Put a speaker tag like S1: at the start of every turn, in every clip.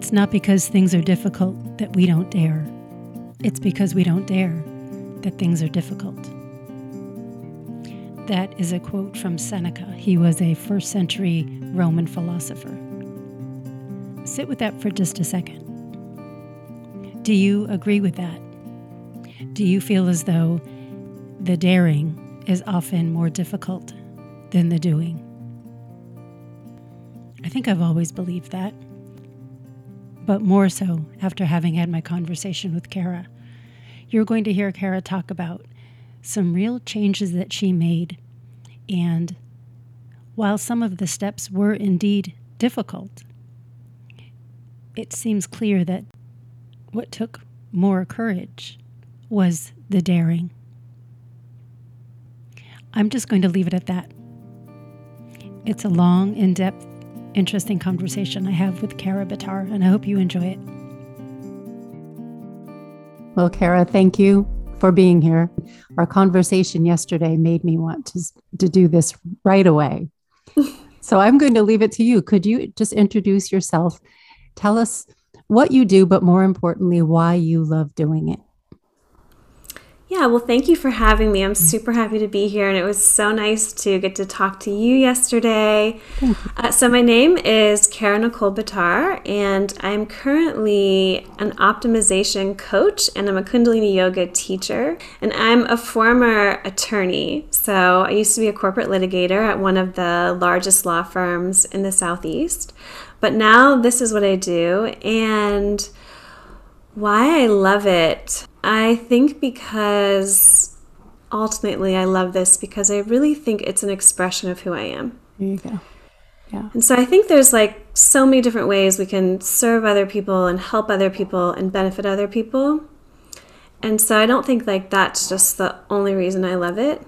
S1: It's not because things are difficult that we don't dare. It's because we don't dare that things are difficult. That is a quote from Seneca. He was a first century Roman philosopher. Sit with that for just a second. Do you agree with that? Do you feel as though the daring is often more difficult than the doing? I think I've always believed that but more so after having had my conversation with Kara. You're going to hear Kara talk about some real changes that she made. And while some of the steps were indeed difficult, it seems clear that what took more courage was the daring. I'm just going to leave it at that. It's a long, in depth interesting conversation I have with Kara Batar, and I hope you enjoy it. Well, Kara, thank you for being here. Our conversation yesterday made me want to, to do this right away. so I'm going to leave it to you. Could you just introduce yourself? Tell us what you do, but more importantly, why you love doing it.
S2: Yeah, well, thank you for having me. I'm super happy to be here, and it was so nice to get to talk to you yesterday. You. Uh, so, my name is Kara Nicole Batar, and I'm currently an optimization coach, and I'm a Kundalini yoga teacher, and I'm a former attorney. So, I used to be a corporate litigator at one of the largest law firms in the Southeast, but now this is what I do, and why I love it. I think because ultimately I love this because I really think it's an expression of who I am.
S1: There you go.
S2: Yeah. And so I think there's like so many different ways we can serve other people and help other people and benefit other people. And so I don't think like that's just the only reason I love it.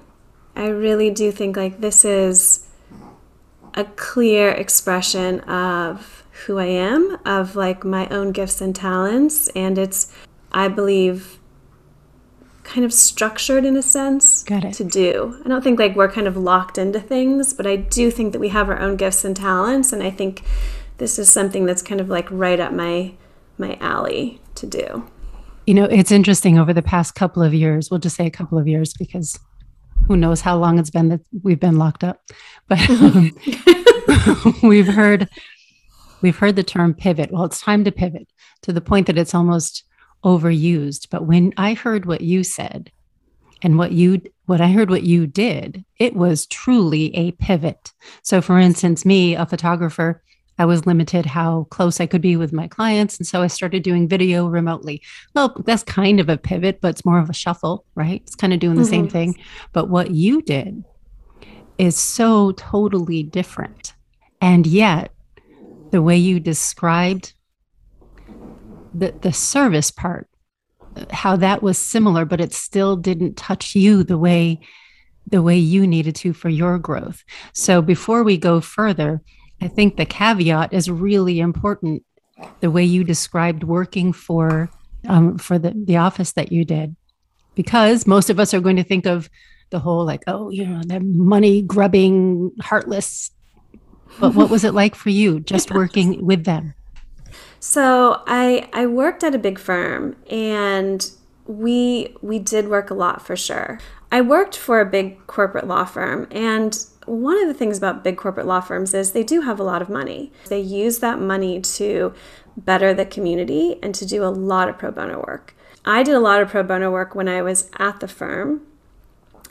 S2: I really do think like this is a clear expression of who I am, of like my own gifts and talents. And it's, I believe, kind of structured in a sense to do. I don't think like we're kind of locked into things, but I do think that we have our own gifts and talents and I think this is something that's kind of like right up my my alley to do.
S1: You know, it's interesting over the past couple of years, we'll just say a couple of years because who knows how long it's been that we've been locked up. But um, we've heard we've heard the term pivot. Well, it's time to pivot to the point that it's almost overused. But when I heard what you said and what you what I heard what you did, it was truly a pivot. So for instance, me, a photographer, I was limited how close I could be with my clients. And so I started doing video remotely. Well, that's kind of a pivot, but it's more of a shuffle, right? It's kind of doing the mm-hmm. same thing. But what you did is so totally different. And yet, the way you described the the service part how that was similar but it still didn't touch you the way the way you needed to for your growth. So before we go further i think the caveat is really important the way you described working for um, for the, the office that you did. Because most of us are going to think of the whole like oh you know the money grubbing heartless. But what was it like for you just working with them
S2: so I I worked at a big firm and we we did work a lot for sure. I worked for a big corporate law firm and one of the things about big corporate law firms is they do have a lot of money. They use that money to better the community and to do a lot of pro bono work. I did a lot of pro bono work when I was at the firm,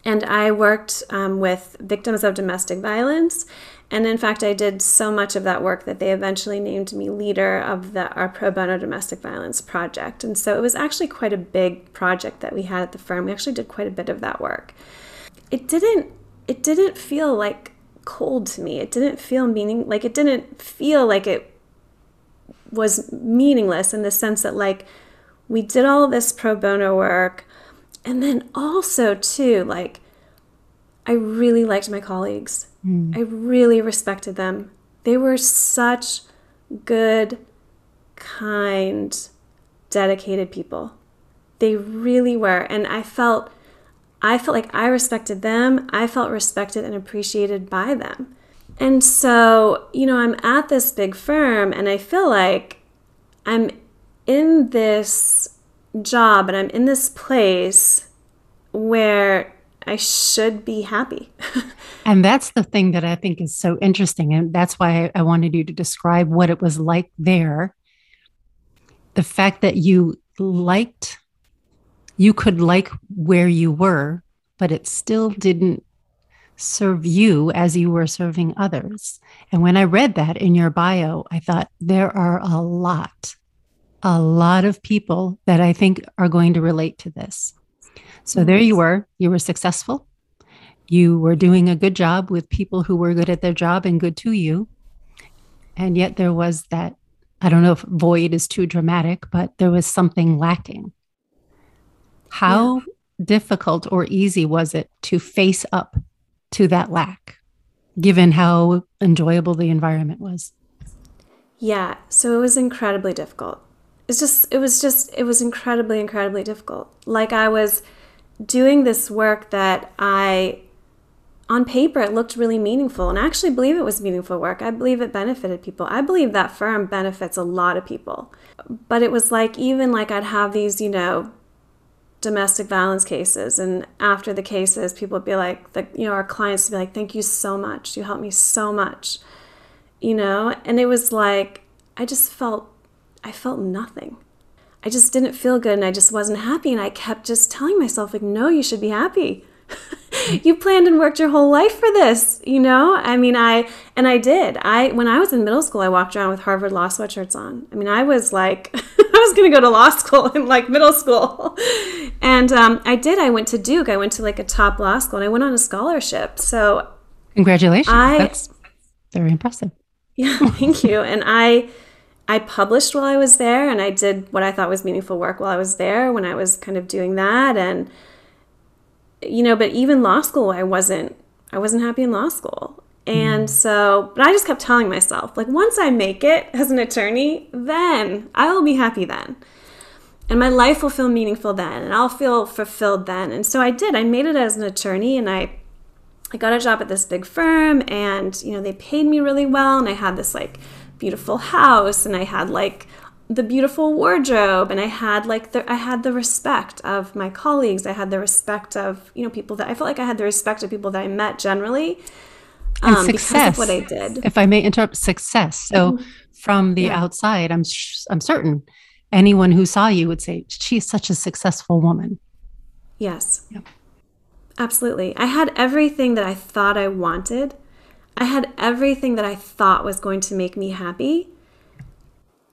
S2: and I worked um, with victims of domestic violence and in fact, I did so much of that work that they eventually named me leader of the our pro bono domestic violence project. And so it was actually quite a big project that we had at the firm. We actually did quite a bit of that work. It didn't it didn't feel like cold to me. It didn't feel meaning like it didn't feel like it was meaningless in the sense that like we did all this pro bono work and then also too like I really liked my colleagues. Mm. I really respected them. They were such good, kind, dedicated people. They really were. And I felt I felt like I respected them. I felt respected and appreciated by them. And so, you know, I'm at this big firm and I feel like I'm in this job and I'm in this place where I should be happy.
S1: and that's the thing that I think is so interesting. And that's why I wanted you to describe what it was like there. The fact that you liked, you could like where you were, but it still didn't serve you as you were serving others. And when I read that in your bio, I thought there are a lot, a lot of people that I think are going to relate to this. So there you were, you were successful. You were doing a good job with people who were good at their job and good to you. And yet there was that, I don't know if void is too dramatic, but there was something lacking. How yeah. difficult or easy was it to face up to that lack, given how enjoyable the environment was?
S2: Yeah, so it was incredibly difficult. It's just, it was just, it was incredibly, incredibly difficult. Like I was doing this work that I, on paper, it looked really meaningful. And I actually believe it was meaningful work. I believe it benefited people. I believe that firm benefits a lot of people. But it was like, even like I'd have these, you know, domestic violence cases and after the cases people would be like the, you know our clients would be like thank you so much you helped me so much you know and it was like i just felt i felt nothing i just didn't feel good and i just wasn't happy and i kept just telling myself like no you should be happy you planned and worked your whole life for this you know i mean i and i did i when i was in middle school i walked around with harvard law sweatshirts on i mean i was like I was going to go to law school in like middle school. And um, I did. I went to Duke. I went to like a top law school and I went on a scholarship. So
S1: congratulations. I, That's very impressive.
S2: Yeah, thank you. And I, I published while I was there and I did what I thought was meaningful work while I was there when I was kind of doing that. And, you know, but even law school, I wasn't, I wasn't happy in law school. And mm. so, but I just kept telling myself, like, once I make it as an attorney, then I will be happy then. And my life will feel meaningful then, and I'll feel fulfilled then. And so I did. I made it as an attorney, and I, I got a job at this big firm, and you know they paid me really well, and I had this like beautiful house, and I had like the beautiful wardrobe and i had like the i had the respect of my colleagues i had the respect of you know people that i felt like i had the respect of people that i met generally
S1: and um, success. what I did. If I may interrupt, success. So mm-hmm. from the yeah. outside, I'm I'm certain anyone who saw you would say she's such a successful woman.
S2: Yes. Yep. Absolutely. I had everything that I thought I wanted. I had everything that I thought was going to make me happy.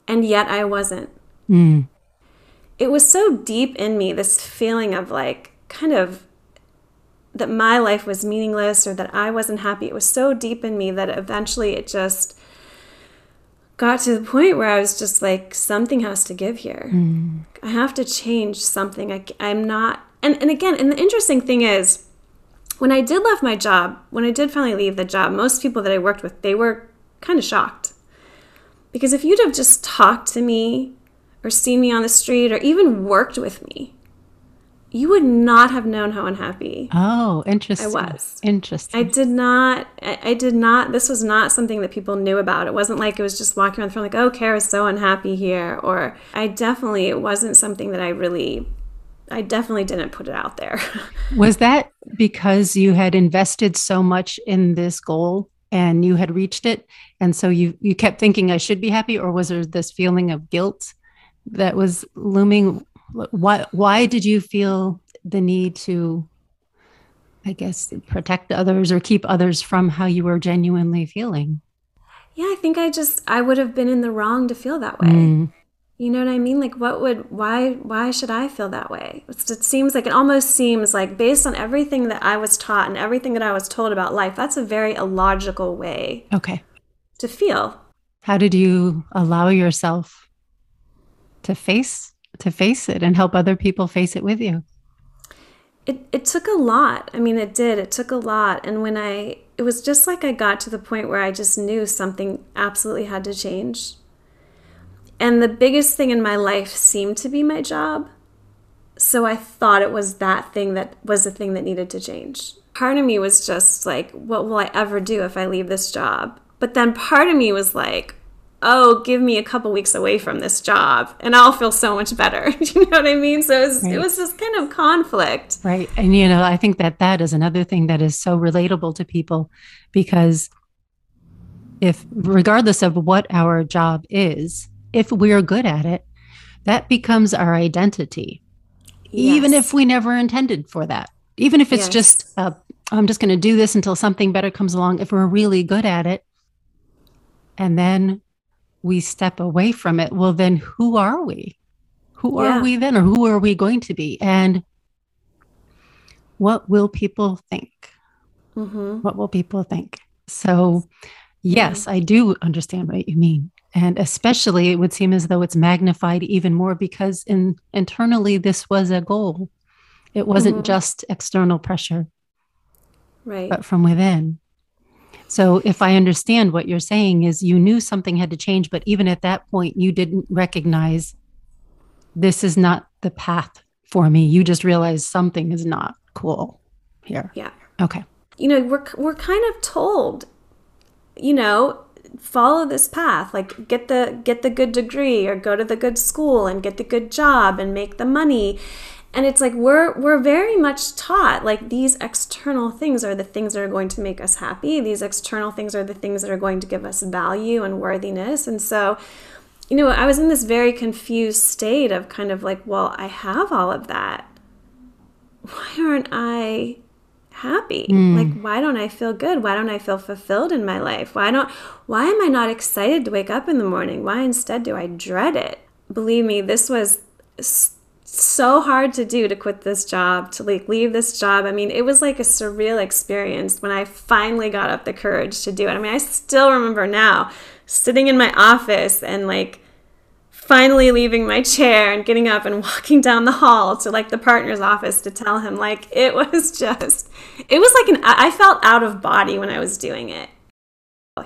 S2: And yet I wasn't. Mm. It was so deep in me, this feeling of like kind of that my life was meaningless or that I wasn't happy. It was so deep in me that eventually it just got to the point where I was just like, something has to give here. Mm. I have to change something. I, I'm not. And, and again, and the interesting thing is, when I did left my job, when I did finally leave the job, most people that I worked with, they were kind of shocked. Because if you'd have just talked to me or seen me on the street or even worked with me, you would not have known how unhappy.
S1: Oh, interesting.
S2: I was.
S1: Interesting.
S2: I did not, I, I, did not, this was not something that people knew about. It wasn't like it was just walking around the front like, oh, Kara's so unhappy here. Or I definitely, it wasn't something that I really, I definitely didn't put it out there.
S1: was that because you had invested so much in this goal and you had reached it? And so you, you kept thinking I should be happy? Or was there this feeling of guilt that was looming? why why did you feel the need to i guess protect others or keep others from how you were genuinely feeling
S2: yeah i think i just i would have been in the wrong to feel that way mm. You know what i mean like what would why why should i feel that way it seems like it almost seems like based on everything that i was taught and everything that i was told about life that's a very illogical way
S1: okay
S2: to feel
S1: how did you allow yourself to face to face it and help other people face it with you?
S2: It, it took a lot. I mean, it did. It took a lot. And when I, it was just like I got to the point where I just knew something absolutely had to change. And the biggest thing in my life seemed to be my job. So I thought it was that thing that was the thing that needed to change. Part of me was just like, what will I ever do if I leave this job? But then part of me was like, oh, give me a couple weeks away from this job and I'll feel so much better. you know what I mean? So it was, right. it was this kind of conflict.
S1: Right. And, you know, I think that that is another thing that is so relatable to people because if, regardless of what our job is, if we're good at it, that becomes our identity, yes. even if we never intended for that. Even if it's yes. just, uh, I'm just going to do this until something better comes along. If we're really good at it, and then we step away from it, well, then who are we? Who yeah. are we then, or who are we going to be? And what will people think? Mm-hmm. What will people think? So, yes, mm-hmm. I do understand what you mean. And especially, it would seem as though it's magnified even more because in, internally, this was a goal. It wasn't mm-hmm. just external pressure,
S2: right?
S1: But from within. So if I understand what you're saying is you knew something had to change, but even at that point, you didn't recognize this is not the path for me. You just realized something is not cool here.
S2: Yeah.
S1: Okay.
S2: You know, we're we're kind of told, you know, follow this path like get the get the good degree or go to the good school and get the good job and make the money. And it's like we're we're very much taught like these external things are the things that are going to make us happy. These external things are the things that are going to give us value and worthiness. And so you know i was in this very confused state of kind of like well i have all of that. Why aren't i happy mm. like why don't i feel good why don't i feel fulfilled in my life why don't why am i not excited to wake up in the morning why instead do i dread it believe me this was so hard to do to quit this job, to like leave this job. I mean, it was like a surreal experience when I finally got up the courage to do it. I mean, I still remember now sitting in my office and like finally leaving my chair and getting up and walking down the hall to like the partner's office to tell him like it was just it was like an I felt out of body when I was doing it.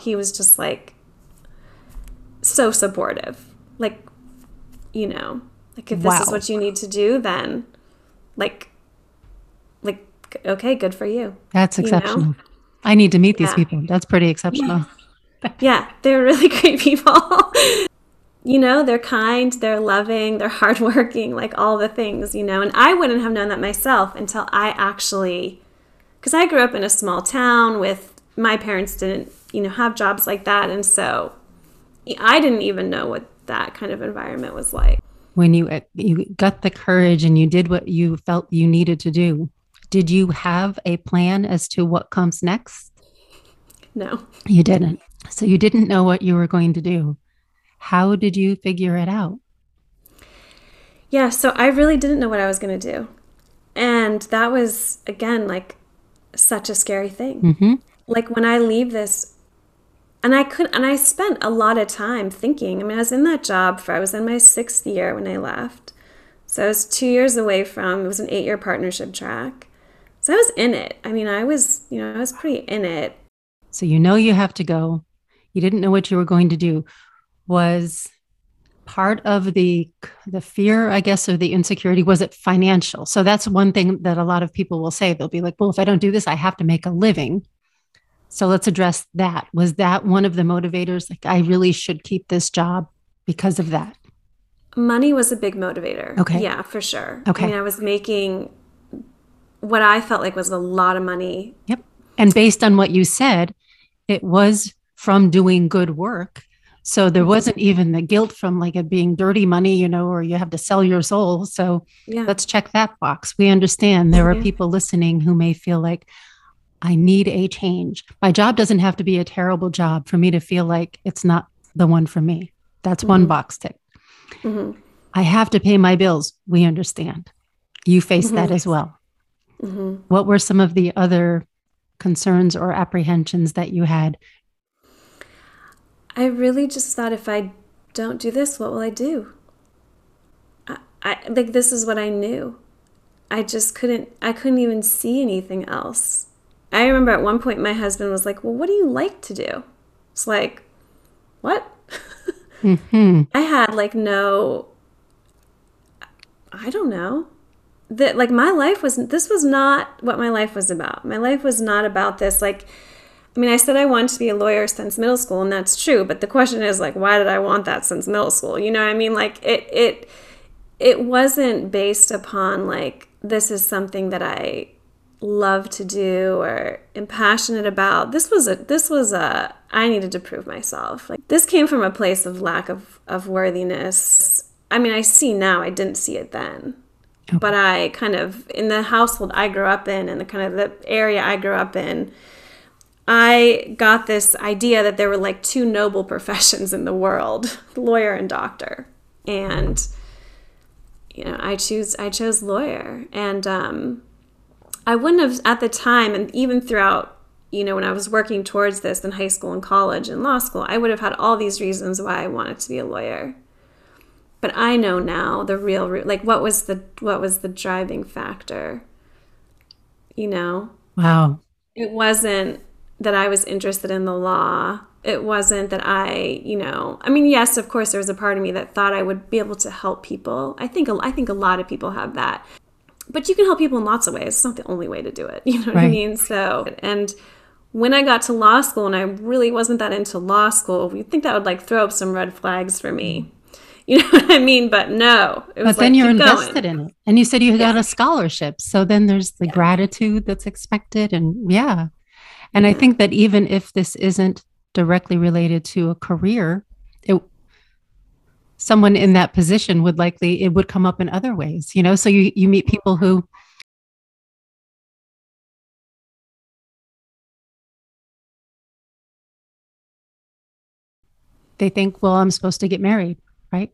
S2: He was just like so supportive. Like you know, like if this wow. is what you need to do, then like like okay, good for you.
S1: That's exceptional. You know? I need to meet these yeah. people. That's pretty exceptional.
S2: Yeah. yeah, they're really great people. You know, they're kind, they're loving, they're hardworking, like all the things, you know. And I wouldn't have known that myself until I actually, because I grew up in a small town with my parents didn't, you know, have jobs like that. And so I didn't even know what that kind of environment was like
S1: when you uh, you got the courage and you did what you felt you needed to do did you have a plan as to what comes next
S2: no
S1: you didn't so you didn't know what you were going to do how did you figure it out
S2: yeah so i really didn't know what i was going to do and that was again like such a scary thing mm-hmm. like when i leave this and I could and I spent a lot of time thinking. I mean, I was in that job for I was in my sixth year when I left. So I was two years away from it was an eight year partnership track. So I was in it. I mean, I was, you know, I was pretty in it.
S1: So you know you have to go. You didn't know what you were going to do. Was part of the the fear, I guess, or the insecurity, was it financial? So that's one thing that a lot of people will say. They'll be like, well, if I don't do this, I have to make a living. So let's address that. Was that one of the motivators? Like, I really should keep this job because of that?
S2: Money was a big motivator.
S1: Okay.
S2: Yeah, for sure.
S1: Okay.
S2: I mean, I was making what I felt like was a lot of money.
S1: Yep. And based on what you said, it was from doing good work. So there wasn't even the guilt from like it being dirty money, you know, or you have to sell your soul. So yeah. let's check that box. We understand there are people listening who may feel like, I need a change. My job doesn't have to be a terrible job for me to feel like it's not the one for me. That's mm-hmm. one box tick. Mm-hmm. I have to pay my bills. We understand. You face mm-hmm. that as well. Mm-hmm. What were some of the other concerns or apprehensions that you had?
S2: I really just thought if I don't do this, what will I do? I, I like this is what I knew. I just couldn't I couldn't even see anything else. I remember at one point my husband was like, Well, what do you like to do? It's like, What? mm-hmm. I had like no, I don't know. That like my life was, this was not what my life was about. My life was not about this. Like, I mean, I said I wanted to be a lawyer since middle school, and that's true. But the question is, like, why did I want that since middle school? You know what I mean? Like, it it it wasn't based upon like this is something that I love to do or am passionate about. This was a this was a I needed to prove myself. Like this came from a place of lack of of worthiness. I mean, I see now. I didn't see it then. Okay. But I kind of in the household I grew up in and the kind of the area I grew up in, I got this idea that there were like two noble professions in the world, lawyer and doctor. And you know, I choose I chose lawyer. And um I wouldn't have at the time and even throughout you know when I was working towards this in high school and college and law school, I would have had all these reasons why I wanted to be a lawyer. But I know now the real root, like what was the what was the driving factor? You know?
S1: Wow.
S2: It wasn't that I was interested in the law. It wasn't that I, you know, I mean, yes, of course, there was a part of me that thought I would be able to help people. I think, I think a lot of people have that, but you can help people in lots of ways. It's not the only way to do it. You know what right. I mean? So, and when I got to law school and I really wasn't that into law school, you'd think that would like throw up some red flags for me. Mm. You know what I mean? But no.
S1: It was But then like, you're invested going. in it. And you said you got a scholarship. So then there's the yeah. gratitude that's expected. And yeah. And I think that even if this isn't directly related to a career, it someone in that position would likely it would come up in other ways, you know. So you you meet people who they think, well, I'm supposed to get married, right?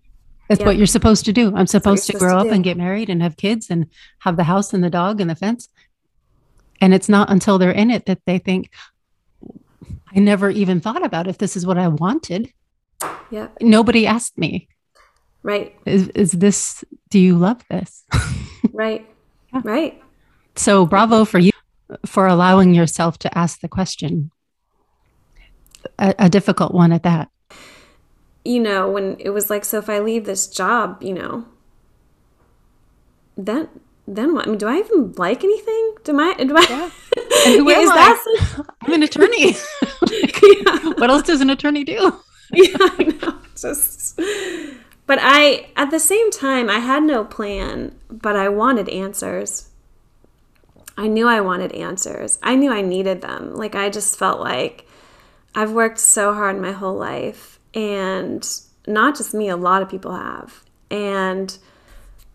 S1: That's yeah. what you're supposed to do. I'm supposed to grow up and get married and have kids and have the house and the dog and the fence. And it's not until they're in it that they think, I never even thought about if this is what I wanted.
S2: Yeah.
S1: Nobody asked me.
S2: Right.
S1: Is, is this, do you love this?
S2: right. Yeah. Right.
S1: So bravo for you for allowing yourself to ask the question. A, a difficult one at that.
S2: You know, when it was like, so if I leave this job, you know, then then what? I mean, do I even like anything? Do I? Do I? Yeah.
S1: And who yeah, am I? I'm an attorney. yeah. What else does an attorney do?
S2: yeah, I know. Just, but I, at the same time, I had no plan, but I wanted answers. I knew I wanted answers. I knew I needed them. Like I just felt like I've worked so hard my whole life, and not just me. A lot of people have, and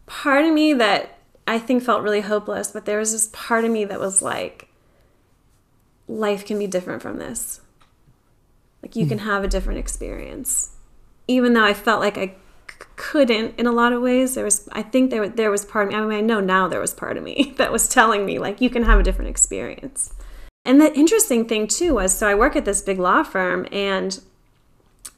S2: part of me that I think felt really hopeless, but there was this part of me that was like, life can be different from this. Like you mm. can have a different experience. Even though I felt like I c- couldn't in a lot of ways, there was, I think there, there was part of me, I mean, I know now there was part of me that was telling me, like, you can have a different experience. And the interesting thing too was, so I work at this big law firm and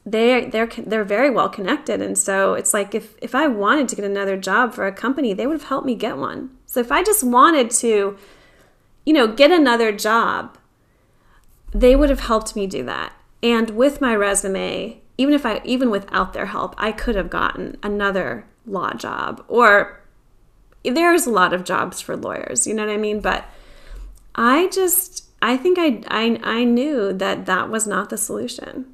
S2: they they're they're very well connected. And so it's like if if I wanted to get another job for a company they would have helped me get one. So if I just wanted to you know get another job they would have helped me do that. And with my resume even if I even without their help I could have gotten another law job. Or there's a lot of jobs for lawyers you know what I mean? But I just I think I I, I knew that that was not the solution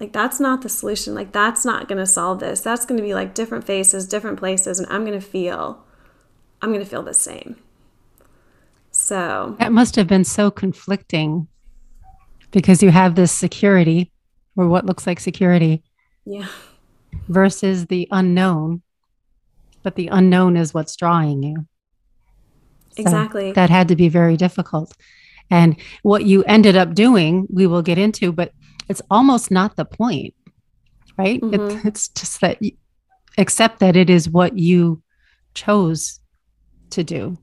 S2: like, that's not the solution. Like, that's not going to solve this. That's going to be like different faces, different places, and I'm going to feel, I'm going to feel the same. So,
S1: that must have been so conflicting because you have this security or what looks like security.
S2: Yeah.
S1: Versus the unknown. But the unknown is what's drawing you.
S2: So exactly.
S1: That had to be very difficult. And what you ended up doing, we will get into, but it's almost not the point, right? Mm-hmm. It, it's just that, you, except that it is what you chose to do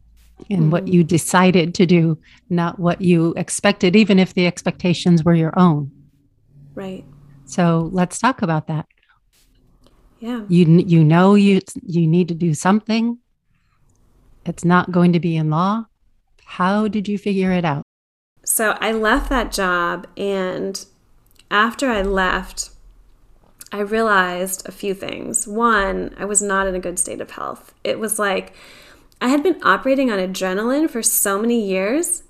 S1: and mm-hmm. what you decided to do, not what you expected, even if the expectations were your own.
S2: Right.
S1: So let's talk about that.
S2: Yeah.
S1: You you know you you need to do something. It's not going to be in law. How did you figure it out?
S2: So I left that job and after I left, I realized a few things. One, I was not in a good state of health. It was like I had been operating on adrenaline for so many years.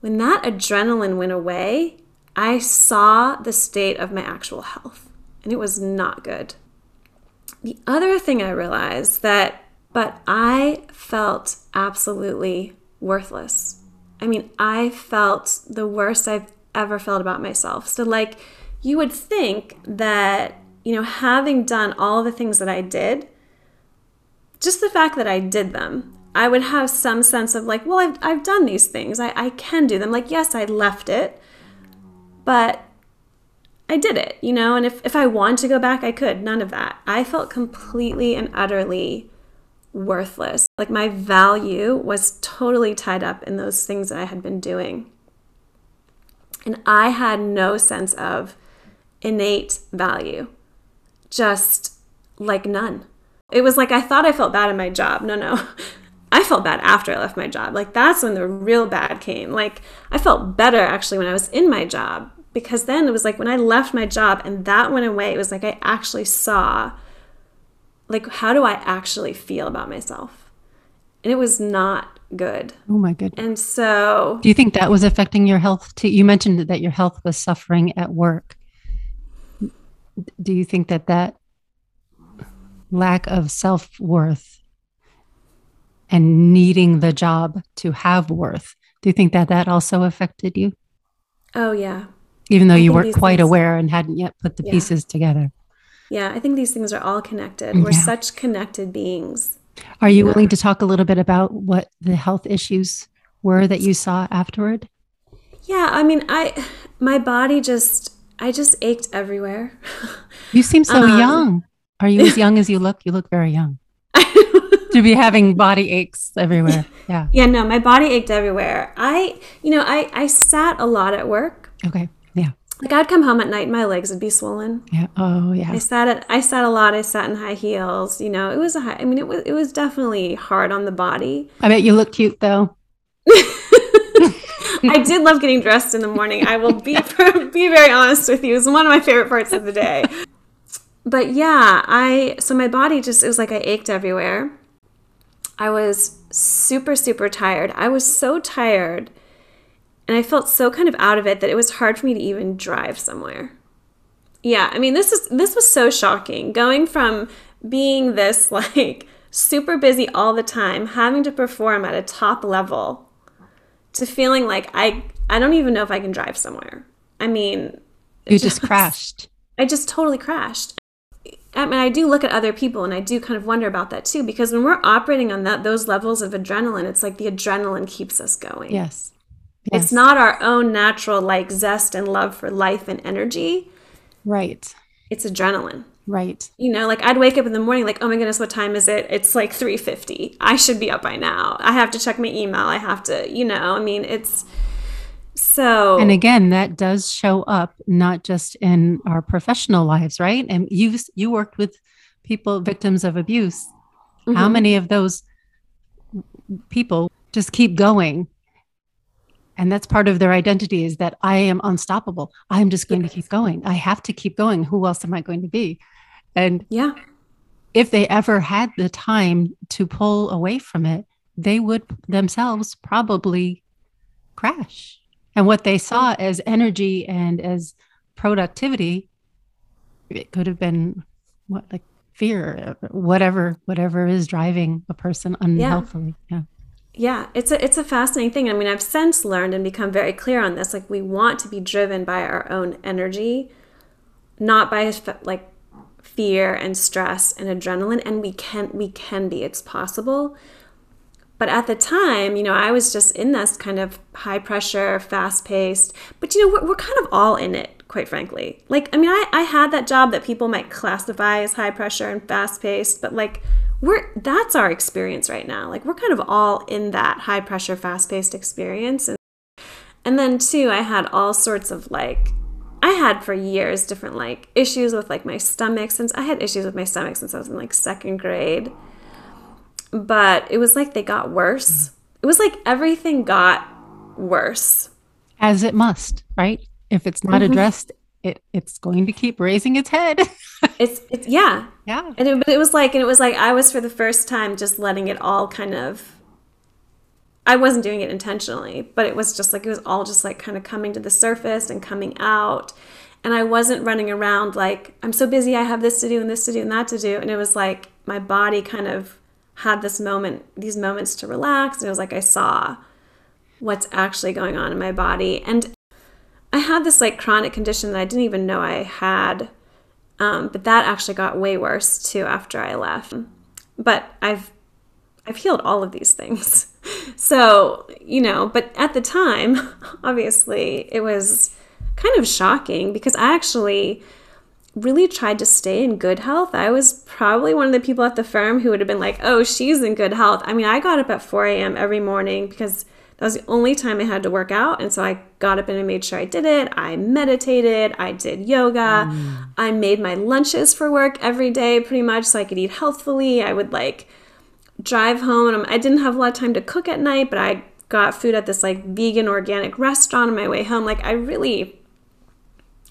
S2: When that adrenaline went away, I saw the state of my actual health, and it was not good. The other thing I realized that, but I felt absolutely worthless. I mean, I felt the worst I've ever felt about myself. So, like, you would think that, you know, having done all the things that I did, just the fact that I did them, I would have some sense of like, well, I've, I've done these things. I, I can do them. Like, yes, I left it, but I did it, you know? And if, if I want to go back, I could. None of that. I felt completely and utterly worthless. Like, my value was totally tied up in those things that I had been doing. And I had no sense of innate value, just like none. It was like I thought I felt bad in my job. No, no. I felt bad after I left my job. Like that's when the real bad came. Like I felt better actually when I was in my job because then it was like when I left my job and that went away, it was like I actually saw like how do I actually feel about myself? And it was not good.
S1: Oh my goodness.
S2: And so
S1: Do you think that was affecting your health too? You mentioned that your health was suffering at work. Do you think that that lack of self-worth and needing the job to have worth. Do you think that that also affected you?
S2: Oh, yeah.
S1: Even though I you weren't quite things, aware and hadn't yet put the yeah. pieces together.
S2: Yeah, I think these things are all connected. We're yeah. such connected beings.
S1: Are you yeah. willing to talk a little bit about what the health issues were that you saw afterward?
S2: Yeah, I mean, I my body just I just ached everywhere.
S1: You seem so um, young. Are you as young as you look? You look very young to be having body aches everywhere. Yeah.
S2: Yeah, no, my body ached everywhere. I, you know, I I sat a lot at work.
S1: Okay. Yeah.
S2: Like I'd come home at night and my legs would be swollen.
S1: Yeah. Oh, yeah.
S2: I sat at I sat a lot. I sat in high heels. You know, it was a high, I mean, it was it was definitely hard on the body.
S1: I bet you look cute though.
S2: I did love getting dressed in the morning. I will be be very honest with you. It's one of my favorite parts of the day. But yeah, I so my body just it was like I ached everywhere. I was super, super tired. I was so tired and I felt so kind of out of it that it was hard for me to even drive somewhere. Yeah, I mean this is this was so shocking. Going from being this like super busy all the time, having to perform at a top level to feeling like I I don't even know if I can drive somewhere. I mean,
S1: you just, just crashed.
S2: I just totally crashed. I mean, I do look at other people and I do kind of wonder about that too, because when we're operating on that those levels of adrenaline, it's like the adrenaline keeps us going.
S1: Yes.
S2: yes. It's not our own natural like zest and love for life and energy.
S1: Right.
S2: It's adrenaline.
S1: Right.
S2: You know, like I'd wake up in the morning like, "Oh my goodness, what time is it? It's like 3:50. I should be up by now. I have to check my email. I have to, you know, I mean, it's so,
S1: and again, that does show up not just in our professional lives, right? And you you worked with people victims of abuse. Mm-hmm. How many of those people just keep going? And that's part of their identity is that I am unstoppable. I'm just going yes. to keep going. I have to keep going. Who else am I going to be? And
S2: yeah,
S1: if they ever had the time to pull away from it, they would themselves probably crash. And what they saw as energy and as productivity it could have been what like fear whatever whatever is driving a person unhealthily yeah. yeah.
S2: Yeah. It's a it's a fascinating thing. I mean i've since learned and become very clear on this. Like we want to be driven by our own energy not by like fear and stress and adrenaline and we can we can be it's possible but at the time, you know, I was just in this kind of high pressure, fast paced, but you know, we're, we're kind of all in it, quite frankly. Like, I mean, I, I had that job that people might classify as high pressure and fast paced, but like, we're that's our experience right now. Like, we're kind of all in that high pressure, fast paced experience. And, and then, too, I had all sorts of like, I had for years different like issues with like my stomach since I had issues with my stomach since I was in like second grade but it was like they got worse. It was like everything got worse.
S1: As it must, right? If it's not mm-hmm. addressed, it, it's going to keep raising its head.
S2: it's, it's yeah.
S1: Yeah.
S2: And it, but it was like, and it was like I was for the first time just letting it all kind of I wasn't doing it intentionally, but it was just like it was all just like kind of coming to the surface and coming out. And I wasn't running around like, I'm so busy, I have this to do and this to do and that to do. And it was like my body kind of had this moment, these moments to relax. And it was like I saw what's actually going on in my body. And I had this like chronic condition that I didn't even know I had. Um, but that actually got way worse too after I left. But I've I've healed all of these things. So, you know, but at the time, obviously, it was kind of shocking because I actually really tried to stay in good health. I was probably one of the people at the firm who would have been like, oh, she's in good health. I mean, I got up at 4 a.m. every morning because that was the only time I had to work out. And so I got up and I made sure I did it. I meditated, I did yoga, mm. I made my lunches for work every day pretty much so I could eat healthfully. I would like drive home and I didn't have a lot of time to cook at night, but I got food at this like vegan organic restaurant on my way home. Like I really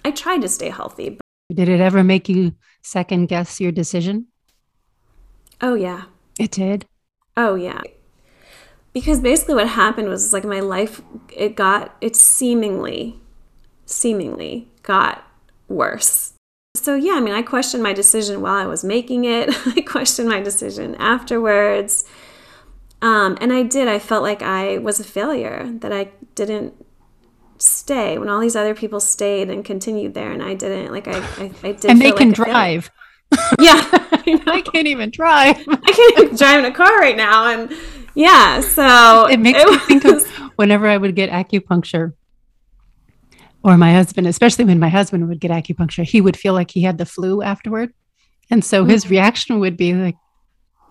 S2: I tried to stay healthy.
S1: Did it ever make you second guess your decision?
S2: Oh, yeah.
S1: It did?
S2: Oh, yeah. Because basically what happened was like my life, it got, it seemingly, seemingly got worse. So, yeah, I mean, I questioned my decision while I was making it. I questioned my decision afterwards. Um, and I did. I felt like I was a failure, that I didn't stay when all these other people stayed and continued there and I didn't. Like I, I, I did.
S1: And they can like drive.
S2: yeah,
S1: I can't even drive.
S2: I can't even drive in a car right now, and yeah, so
S1: it makes it me was... think of whenever I would get acupuncture, or my husband, especially when my husband would get acupuncture, he would feel like he had the flu afterward, and so his mm-hmm. reaction would be like,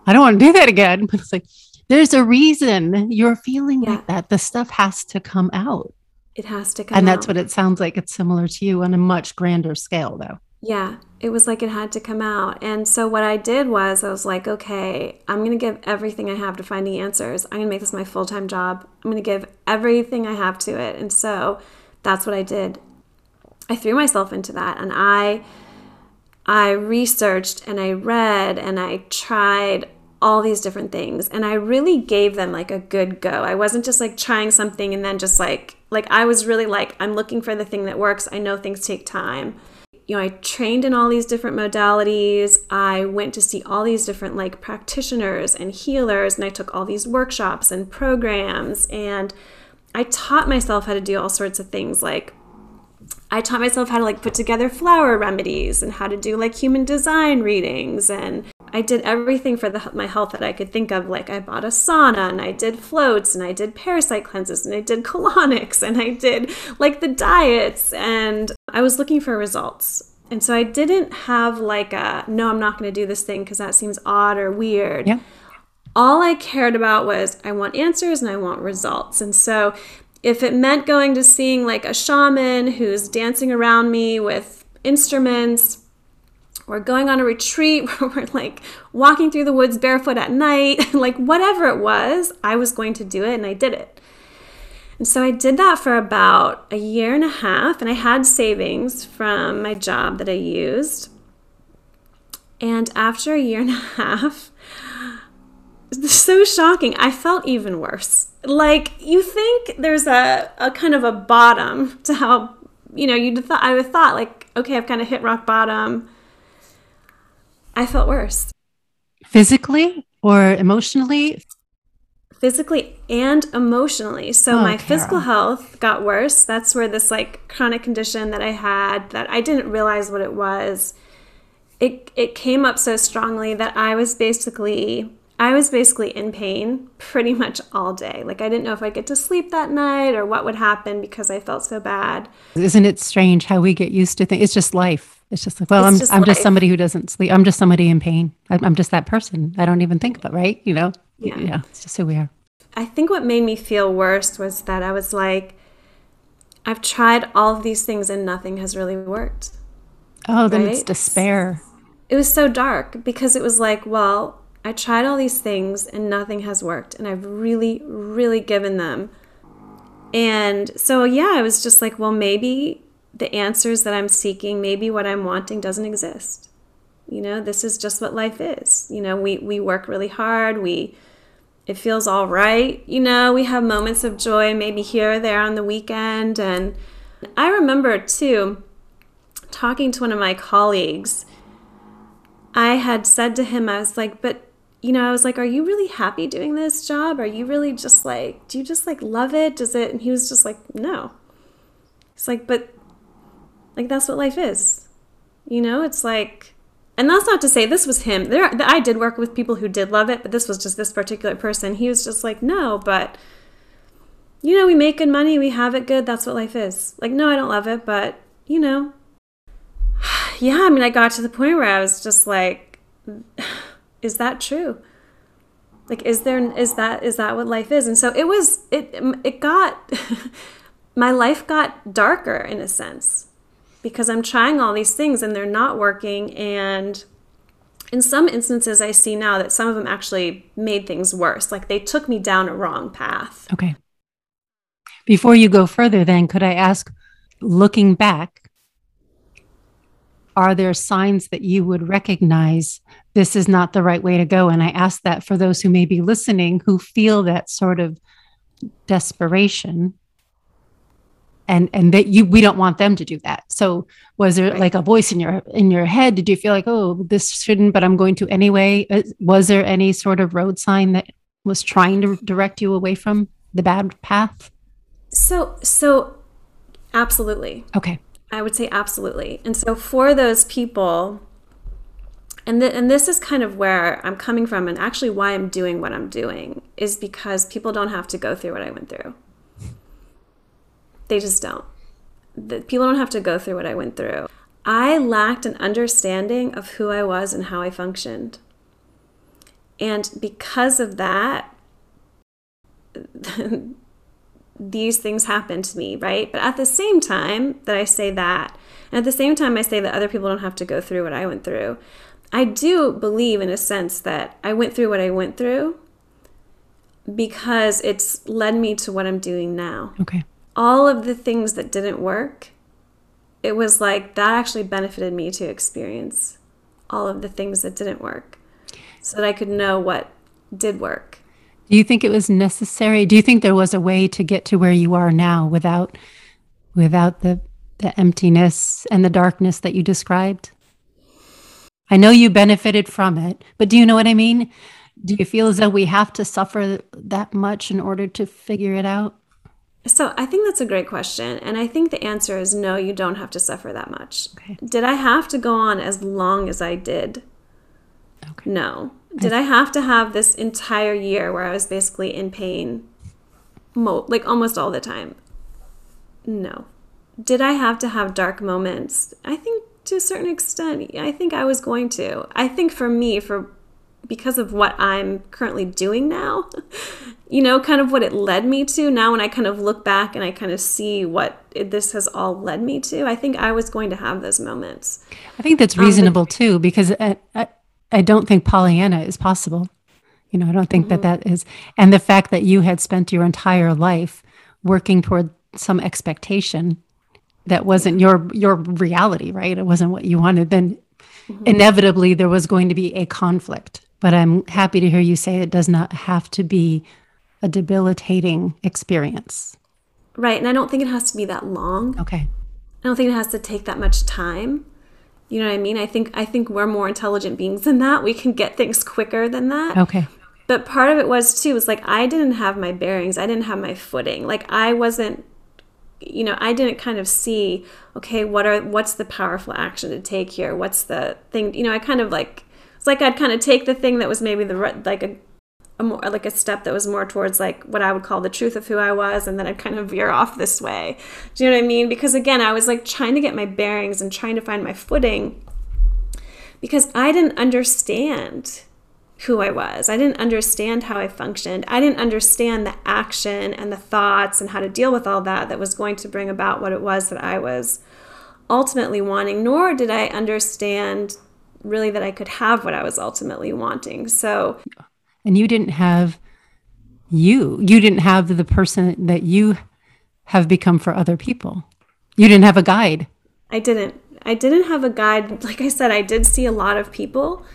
S1: "I don't want to do that again." But it's like, there's a reason you're feeling yeah. like that. The stuff has to come out.
S2: It has to come out.
S1: And that's out. what it sounds like. It's similar to you on a much grander scale, though.
S2: Yeah, it was like it had to come out. And so what I did was I was like, okay, I'm going to give everything I have to finding answers. I'm going to make this my full time job. I'm going to give everything I have to it. And so that's what I did. I threw myself into that and I I researched and I read and I tried all these different things and I really gave them like a good go. I wasn't just like trying something and then just like like I was really like I'm looking for the thing that works. I know things take time. You know, I trained in all these different modalities. I went to see all these different like practitioners and healers and I took all these workshops and programs and I taught myself how to do all sorts of things like I taught myself how to like put together flower remedies and how to do like human design readings and I did everything for the, my health that I could think of. Like I bought a sauna and I did floats and I did parasite cleanses and I did colonics and I did like the diets and I was looking for results. And so I didn't have like a no, I'm not going to do this thing because that seems odd or weird.
S1: Yeah.
S2: All I cared about was I want answers and I want results. And so if it meant going to seeing like a shaman who's dancing around me with instruments or going on a retreat where we're like walking through the woods barefoot at night, like whatever it was, I was going to do it and I did it. And so I did that for about a year and a half, and I had savings from my job that I used. And after a year and a half, so shocking, I felt even worse. Like you think there's a, a kind of a bottom to how you know you thought I would thought like okay I've kind of hit rock bottom I felt worse.
S1: Physically or emotionally?
S2: Physically and emotionally. So oh, my Kara. physical health got worse. That's where this like chronic condition that I had that I didn't realize what it was. It it came up so strongly that I was basically I was basically in pain pretty much all day. Like I didn't know if I'd get to sleep that night or what would happen because I felt so bad.
S1: Isn't it strange how we get used to things? It's just life. It's just like, well, it's I'm just I'm just somebody who doesn't sleep. I'm just somebody in pain. I'm, I'm just that person. I don't even think about right. You know. Yeah. yeah. It's just who we are.
S2: I think what made me feel worse was that I was like, I've tried all of these things and nothing has really worked.
S1: Oh, then right? it's despair.
S2: It was so dark because it was like, well, I tried all these things and nothing has worked, and I've really, really given them. And so, yeah, I was just like, well, maybe the answers that I'm seeking, maybe what I'm wanting doesn't exist. You know, this is just what life is. You know, we, we work really hard, we it feels all right. You know, we have moments of joy, maybe here or there on the weekend. And I remember too, talking to one of my colleagues, I had said to him, I was like, but you know, I was like, are you really happy doing this job? Are you really just like, do you just like love it? Does it? And he was just like, no. It's like, but like, that's what life is. You know, it's like, and that's not to say this was him. There, I did work with people who did love it, but this was just this particular person. He was just like, no, but you know, we make good money, we have it good. That's what life is. Like, no, I don't love it, but you know, yeah. I mean, I got to the point where I was just like, is that true? Like, is there is that is that what life is? And so it was. It it got my life got darker in a sense because I'm trying all these things and they're not working. And in some instances, I see now that some of them actually made things worse. Like they took me down a wrong path.
S1: Okay. Before you go further, then, could I ask, looking back, are there signs that you would recognize this is not the right way to go? And I ask that for those who may be listening who feel that sort of desperation and and that you we don't want them to do that. So was there right. like a voice in your in your head? Did you feel like oh this shouldn't but i'm going to anyway? Uh, was there any sort of road sign that was trying to direct you away from the bad path?
S2: So so absolutely.
S1: Okay.
S2: I would say absolutely. And so for those people and, th- and this is kind of where i'm coming from and actually why i'm doing what i'm doing is because people don't have to go through what i went through they just don't. The, people don't have to go through what I went through. I lacked an understanding of who I was and how I functioned. And because of that, these things happened to me, right? But at the same time that I say that, and at the same time I say that other people don't have to go through what I went through, I do believe in a sense that I went through what I went through because it's led me to what I'm doing now.
S1: Okay
S2: all of the things that didn't work, it was like that actually benefited me to experience all of the things that didn't work so that I could know what did work.
S1: Do you think it was necessary? Do you think there was a way to get to where you are now without without the the emptiness and the darkness that you described? I know you benefited from it, but do you know what I mean? Do you feel as though we have to suffer that much in order to figure it out?
S2: So I think that's a great question. And I think the answer is no, you don't have to suffer that much. Okay. Did I have to go on as long as I did? Okay. No. Did I have to have this entire year where I was basically in pain, mo- like almost all the time? No. Did I have to have dark moments? I think to a certain extent, I think I was going to. I think for me, for because of what I'm currently doing now, you know, kind of what it led me to. Now, when I kind of look back and I kind of see what it, this has all led me to, I think I was going to have those moments.
S1: I think that's reasonable um, but, too, because I, I, I, don't think Pollyanna is possible. You know, I don't think mm-hmm. that that is. And the fact that you had spent your entire life working toward some expectation that wasn't your your reality, right? It wasn't what you wanted. Then mm-hmm. inevitably there was going to be a conflict but I'm happy to hear you say it does not have to be a debilitating experience.
S2: Right. And I don't think it has to be that long.
S1: Okay.
S2: I don't think it has to take that much time. You know what I mean? I think I think we're more intelligent beings than that. We can get things quicker than that.
S1: Okay.
S2: But part of it was too was like I didn't have my bearings. I didn't have my footing. Like I wasn't you know, I didn't kind of see, okay, what are what's the powerful action to take here? What's the thing, you know, I kind of like it's like I'd kind of take the thing that was maybe the like a, a more like a step that was more towards like what I would call the truth of who I was, and then I'd kind of veer off this way. Do you know what I mean? Because again, I was like trying to get my bearings and trying to find my footing because I didn't understand who I was. I didn't understand how I functioned. I didn't understand the action and the thoughts and how to deal with all that that was going to bring about what it was that I was ultimately wanting, nor did I understand really that I could have what I was ultimately wanting. So,
S1: and you didn't have you, you didn't have the person that you have become for other people. You didn't have a guide.
S2: I didn't. I didn't have a guide. Like I said, I did see a lot of people.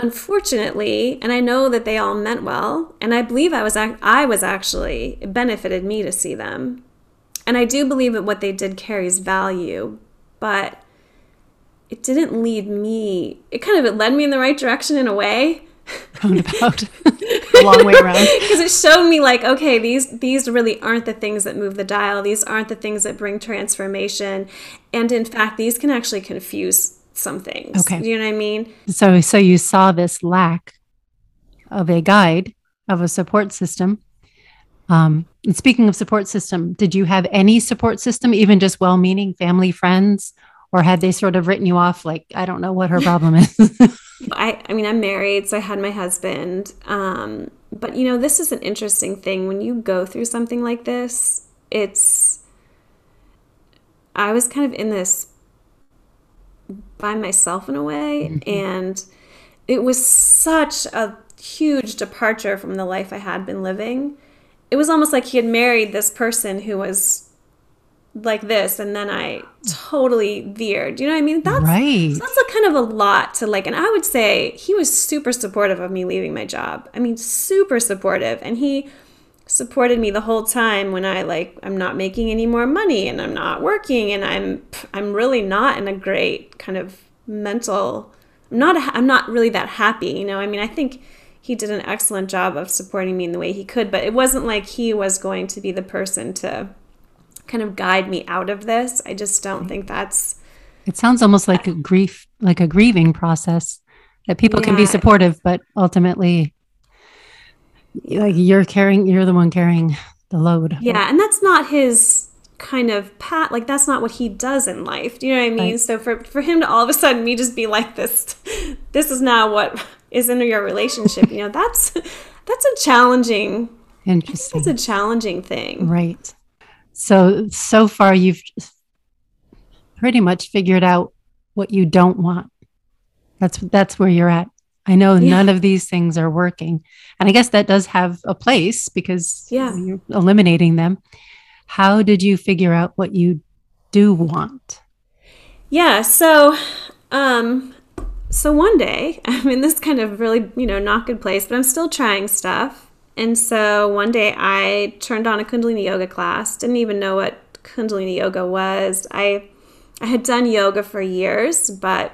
S2: Unfortunately, and I know that they all meant well, and I believe I was I was actually it benefited me to see them. And I do believe that what they did carries value, but it didn't lead me. It kind of it led me in the right direction in a way.
S1: Oh, Roundabout, a long way around.
S2: Because it showed me like, okay, these these really aren't the things that move the dial. These aren't the things that bring transformation, and in fact, these can actually confuse some things. Okay, you know what I mean?
S1: So, so you saw this lack of a guide of a support system. Um, and speaking of support system, did you have any support system, even just well-meaning family, friends, or had they sort of written you off like i don't know what her problem is
S2: I, I mean i'm married so i had my husband um, but you know this is an interesting thing when you go through something like this it's i was kind of in this by myself in a way mm-hmm. and it was such a huge departure from the life i had been living it was almost like he had married this person who was like this and then I totally veered. You know what I mean? That's right. That's a kind of a lot to like and I would say he was super supportive of me leaving my job. I mean, super supportive and he supported me the whole time when I like I'm not making any more money and I'm not working and I'm I'm really not in a great kind of mental I'm not I'm not really that happy, you know? I mean, I think he did an excellent job of supporting me in the way he could, but it wasn't like he was going to be the person to kind of guide me out of this. I just don't think that's.
S1: It sounds almost like a grief, like a grieving process that people yeah. can be supportive, but ultimately, like you're carrying, you're the one carrying the load.
S2: Yeah, and that's not his kind of pat like that's not what he does in life do you know what i mean right. so for for him to all of a sudden me just be like this this is now what is in your relationship you know that's that's a challenging
S1: interesting
S2: it's a challenging thing
S1: right so, so far, you've pretty much figured out what you don't want. That's that's where you're at. I know yeah. none of these things are working. And I guess that does have a place because yeah. you're eliminating them. How did you figure out what you do want?
S2: Yeah, so um so one day, I'm in this kind of really, you know, not good place, but I'm still trying stuff. And so one day I turned on a Kundalini yoga class, didn't even know what Kundalini yoga was. I I had done yoga for years, but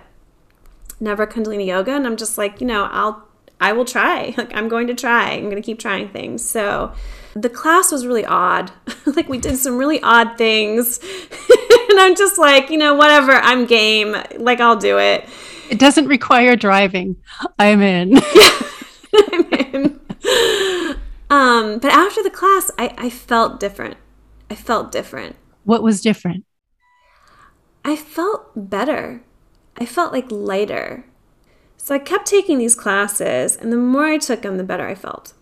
S2: never Kundalini yoga and I'm just like, you know, I'll I will try. Like I'm going to try. I'm going to keep trying things. So the class was really odd. like we did some really odd things. and I'm just like, you know, whatever, I'm game. Like I'll do it.
S1: It doesn't require driving. I'm in. I'm in.
S2: um, but after the class, I, I felt different. I felt different.
S1: What was different?
S2: I felt better. I felt like lighter. So I kept taking these classes, and the more I took them, the better I felt.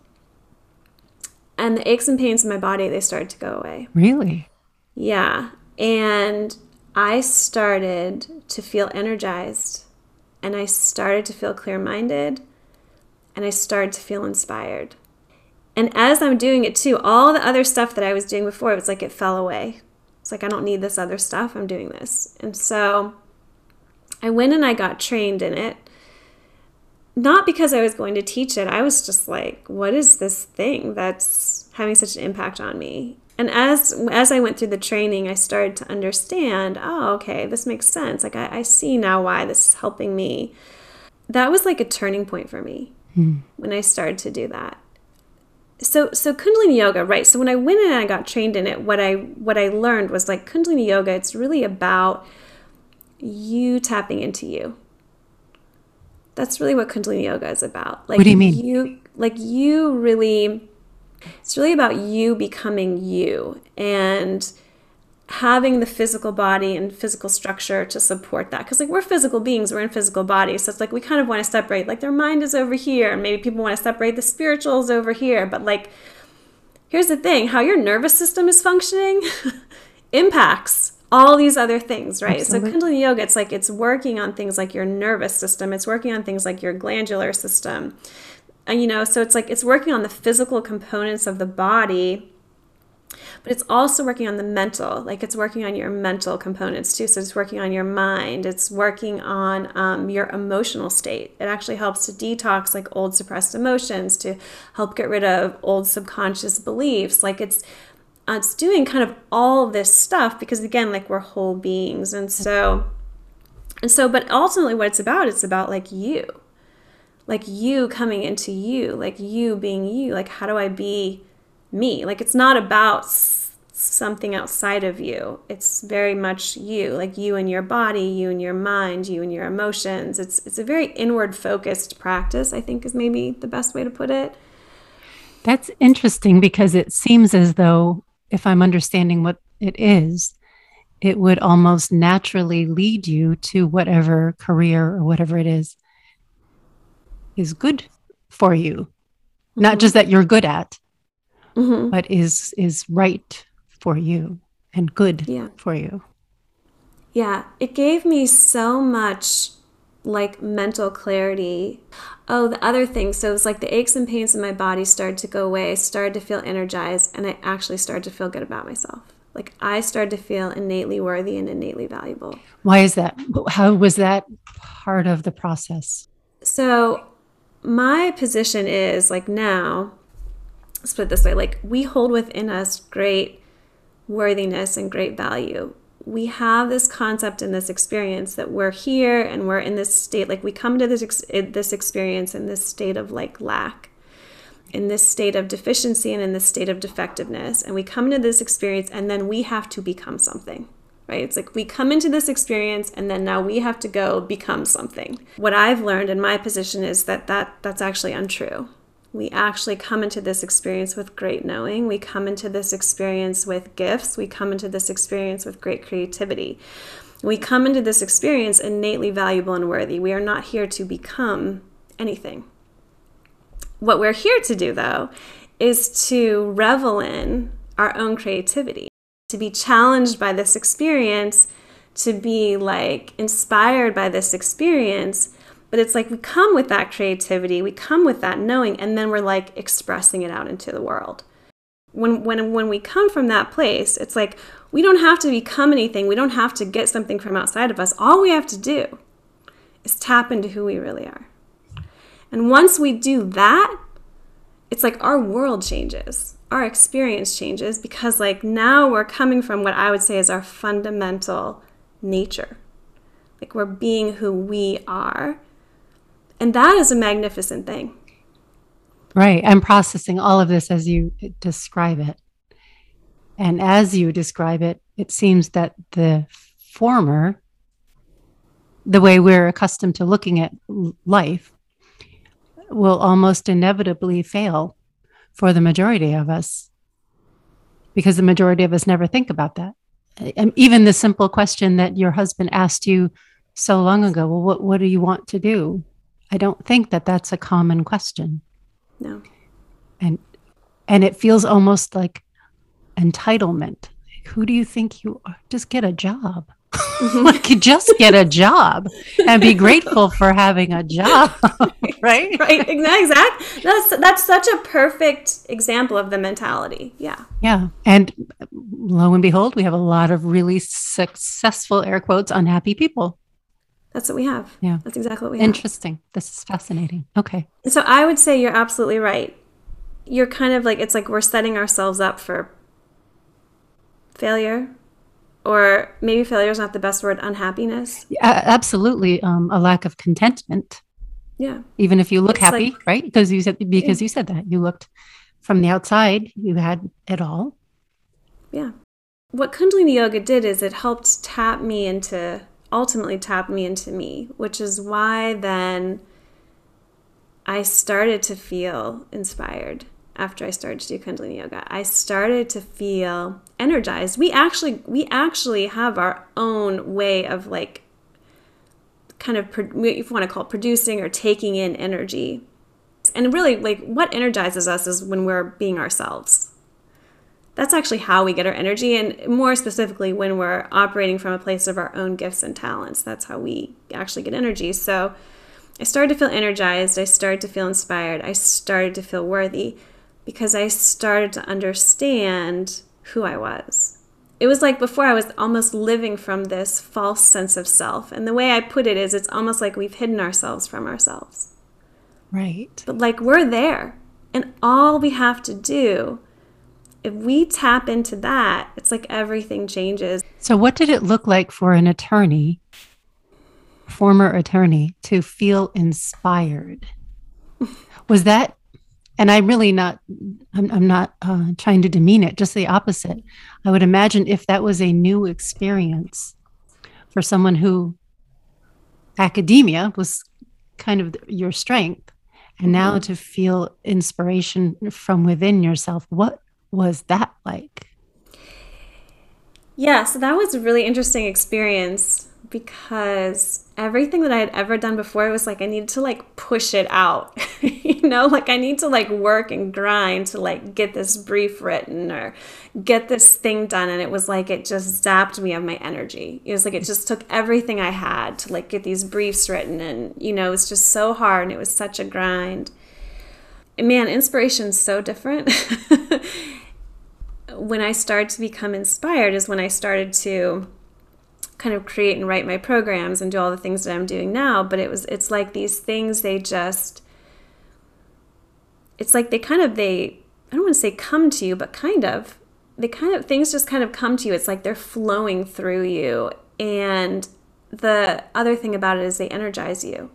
S2: And the aches and pains in my body, they started to go away.
S1: Really?
S2: Yeah. And I started to feel energized, and I started to feel clear minded, and I started to feel inspired. And as I'm doing it too, all the other stuff that I was doing before, it was like it fell away. It's like, I don't need this other stuff. I'm doing this. And so I went and I got trained in it. Not because I was going to teach it. I was just like, what is this thing that's having such an impact on me? And as as I went through the training, I started to understand, oh, okay, this makes sense. Like I, I see now why this is helping me. That was like a turning point for me hmm. when I started to do that so so kundalini yoga right so when i went in and i got trained in it what i what i learned was like kundalini yoga it's really about you tapping into you. That's really what kundalini yoga is about.
S1: Like what do you mean?
S2: you like you really it's really about you becoming you and having the physical body and physical structure to support that. Because like we're physical beings we're in physical bodies so it's like we kind of want to separate like their mind is over here and maybe people want to separate the spirituals over here but like here's the thing how your nervous system is functioning impacts all these other things right? Absolutely. so kundalini yoga it's like it's working on things like your nervous system. It's working on things like your glandular system. And you know so it's like it's working on the physical components of the body but it's also working on the mental. Like it's working on your mental components too. So it's working on your mind. It's working on um, your emotional state. It actually helps to detox like old suppressed emotions to help get rid of old subconscious beliefs. Like it's uh, it's doing kind of all this stuff because again like we're whole beings and so and so but ultimately what it's about it's about like you like you coming into you like you being you like how do i be me. Like it's not about something outside of you. It's very much you, like you and your body, you and your mind, you and your emotions. It's it's a very inward focused practice, I think is maybe the best way to put it.
S1: That's interesting because it seems as though if I'm understanding what it is, it would almost naturally lead you to whatever career or whatever it is is good for you. Mm-hmm. Not just that you're good at, mm-hmm. but is is right for you and good yeah. for you.
S2: Yeah, it gave me so much like mental clarity. Oh, the other thing, so it was like the aches and pains in my body started to go away. I started to feel energized and I actually started to feel good about myself. Like I started to feel innately worthy and innately valuable.
S1: Why is that? How was that part of the process?
S2: So, my position is like now, let's put it this way like we hold within us great worthiness and great value we have this concept and this experience that we're here and we're in this state like we come to this ex- eh, this experience in this state of like lack in this state of deficiency and in this state of defectiveness. And we come into this experience and then we have to become something right? It's like we come into this experience and then now we have to go become something. What i've learned in my position is that that that's actually untrue we actually come into this experience with great knowing. We come into this experience with gifts. We come into this experience with great creativity. We come into this experience innately valuable and worthy. We are not here to become anything. What we're here to do, though, is to revel in our own creativity, to be challenged by this experience, to be like inspired by this experience but it's like we come with that creativity, we come with that knowing, and then we're like expressing it out into the world. When, when, when we come from that place, it's like we don't have to become anything. We don't have to get something from outside of us. All we have to do is tap into who we really are. And once we do that, it's like our world changes, our experience changes because, like, now we're coming from what I would say is our fundamental nature. Like, we're being who we are and that is a magnificent thing.
S1: Right. I'm processing all of this as you describe it. And as you describe it, it seems that the former, the way we're accustomed to looking at life, will almost inevitably fail for the majority of us because the majority of us never think about that. And even the simple question that your husband asked you so long ago well, what, what do you want to do? I don't think that that's a common question.
S2: No.
S1: And and it feels almost like entitlement. Who do you think you are? Just get a job. Mm-hmm. like just get a job and be grateful for having a job right
S2: right exactly that's that's such a perfect example of the mentality yeah
S1: yeah and lo and behold we have a lot of really successful air quotes unhappy people
S2: that's what we have.
S1: Yeah.
S2: That's exactly what we
S1: have. Interesting. This is fascinating. Okay.
S2: So I would say you're absolutely right. You're kind of like, it's like we're setting ourselves up for failure, or maybe failure is not the best word, unhappiness.
S1: Yeah, absolutely. Um, a lack of contentment.
S2: Yeah.
S1: Even if you look it's happy, like, right? Because you said, because yeah. you said that you looked from the outside, you had it all.
S2: Yeah. What Kundalini Yoga did is it helped tap me into ultimately tapped me into me, which is why then I started to feel inspired after I started to do Kundalini yoga. I started to feel energized. We actually we actually have our own way of like kind of if you want to call it producing or taking in energy. And really like what energizes us is when we're being ourselves that's actually how we get our energy and more specifically when we're operating from a place of our own gifts and talents that's how we actually get energy so i started to feel energized i started to feel inspired i started to feel worthy because i started to understand who I was. It was like before I was almost living from this false sense of self. And the way I put it is it's almost like we've hidden ourselves from ourselves.
S1: Right.
S2: But like we're there. And all we have to do, if we tap into that, it's like everything changes.
S1: So, what did it look like for an attorney, former attorney, to feel inspired? Was that and i'm really not i'm, I'm not uh, trying to demean it just the opposite i would imagine if that was a new experience for someone who academia was kind of your strength and now mm-hmm. to feel inspiration from within yourself what was that like
S2: yeah so that was a really interesting experience because everything that I had ever done before was like I needed to like push it out. you know, like I need to like work and grind to like get this brief written or get this thing done and it was like it just zapped me of my energy. It was like it just took everything I had to like get these briefs written and you know, it was just so hard and it was such a grind. And man, inspiration's so different. when I started to become inspired is when I started to kind of create and write my programs and do all the things that I'm doing now, but it was it's like these things they just it's like they kind of they I don't want to say come to you, but kind of they kind of things just kind of come to you. It's like they're flowing through you and the other thing about it is they energize you.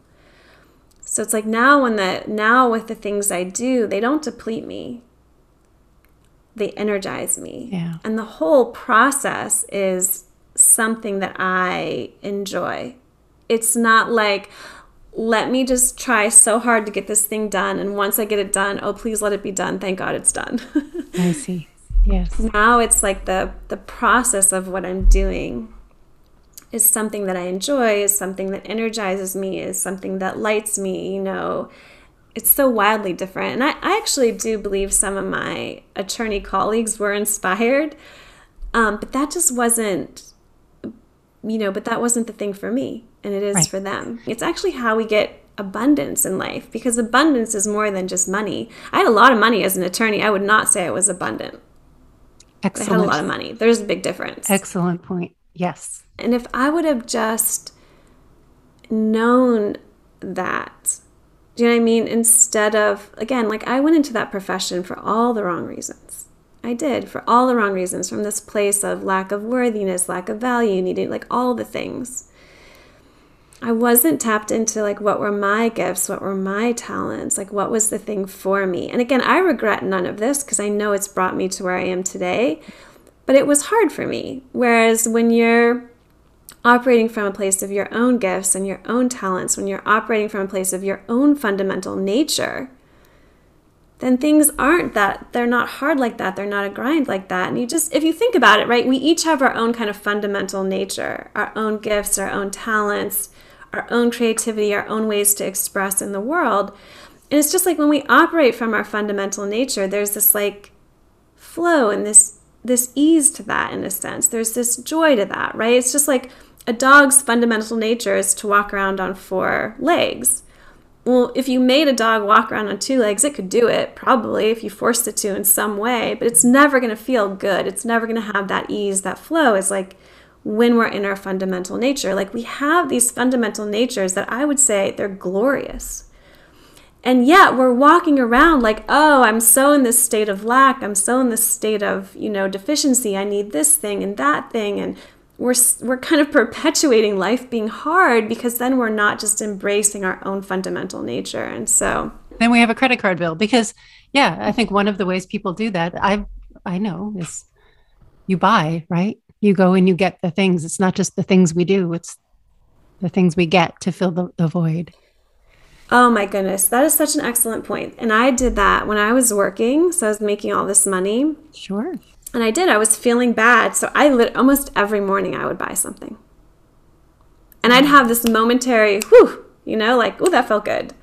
S2: So it's like now when the now with the things I do, they don't deplete me. They energize me.
S1: Yeah.
S2: And the whole process is something that I enjoy. It's not like, let me just try so hard to get this thing done. And once I get it done, oh, please let it be done. Thank God it's done.
S1: I see. Yes.
S2: Now it's like the, the process of what I'm doing is something that I enjoy, is something that energizes me, is something that lights me, you know. It's so wildly different. And I, I actually do believe some of my attorney colleagues were inspired, um, but that just wasn't you know, but that wasn't the thing for me, and it is right. for them. It's actually how we get abundance in life because abundance is more than just money. I had a lot of money as an attorney. I would not say I was abundant. Excellent. I had a lot of money. There's a big difference.
S1: Excellent point. Yes.
S2: And if I would have just known that, do you know what I mean? Instead of, again, like I went into that profession for all the wrong reasons. I did for all the wrong reasons from this place of lack of worthiness, lack of value, needing like all the things. I wasn't tapped into like what were my gifts, what were my talents, like what was the thing for me. And again, I regret none of this because I know it's brought me to where I am today, but it was hard for me. Whereas when you're operating from a place of your own gifts and your own talents, when you're operating from a place of your own fundamental nature, then things aren't that they're not hard like that they're not a grind like that. And you just if you think about it right we each have our own kind of fundamental nature our own gifts our own talents our own creativity our own ways to express in the world. And it's just like when we operate from our fundamental nature there's this like flow and this this ease to that in a sense. There's this joy to that right? It's just like a dog's fundamental nature is to walk around on four legs well, if you made a dog walk around on two legs, it could do it, probably, if you forced it to in some way, but it's never going to feel good. It's never going to have that ease, that flow. It's like when we're in our fundamental nature. Like we have these fundamental natures that I would say they're glorious. And yet we're walking around like, oh, I'm so in this state of lack. I'm so in this state of, you know, deficiency. I need this thing and that thing. And we're we're kind of perpetuating life being hard because then we're not just embracing our own fundamental nature. And so
S1: then we have a credit card bill because yeah i think one of the ways people do that i i know is you buy right? You go and you get the things. It's not just the things we do it's the things we get to fill the, the void.
S2: Oh my goodness that is such an excellent point. point. And i did that when i was working so i was making all this money.
S1: Sure
S2: and I did. I was feeling bad. So I lit almost every morning I would buy something. And I'd have this momentary, whew, you know, like, oh, that felt good.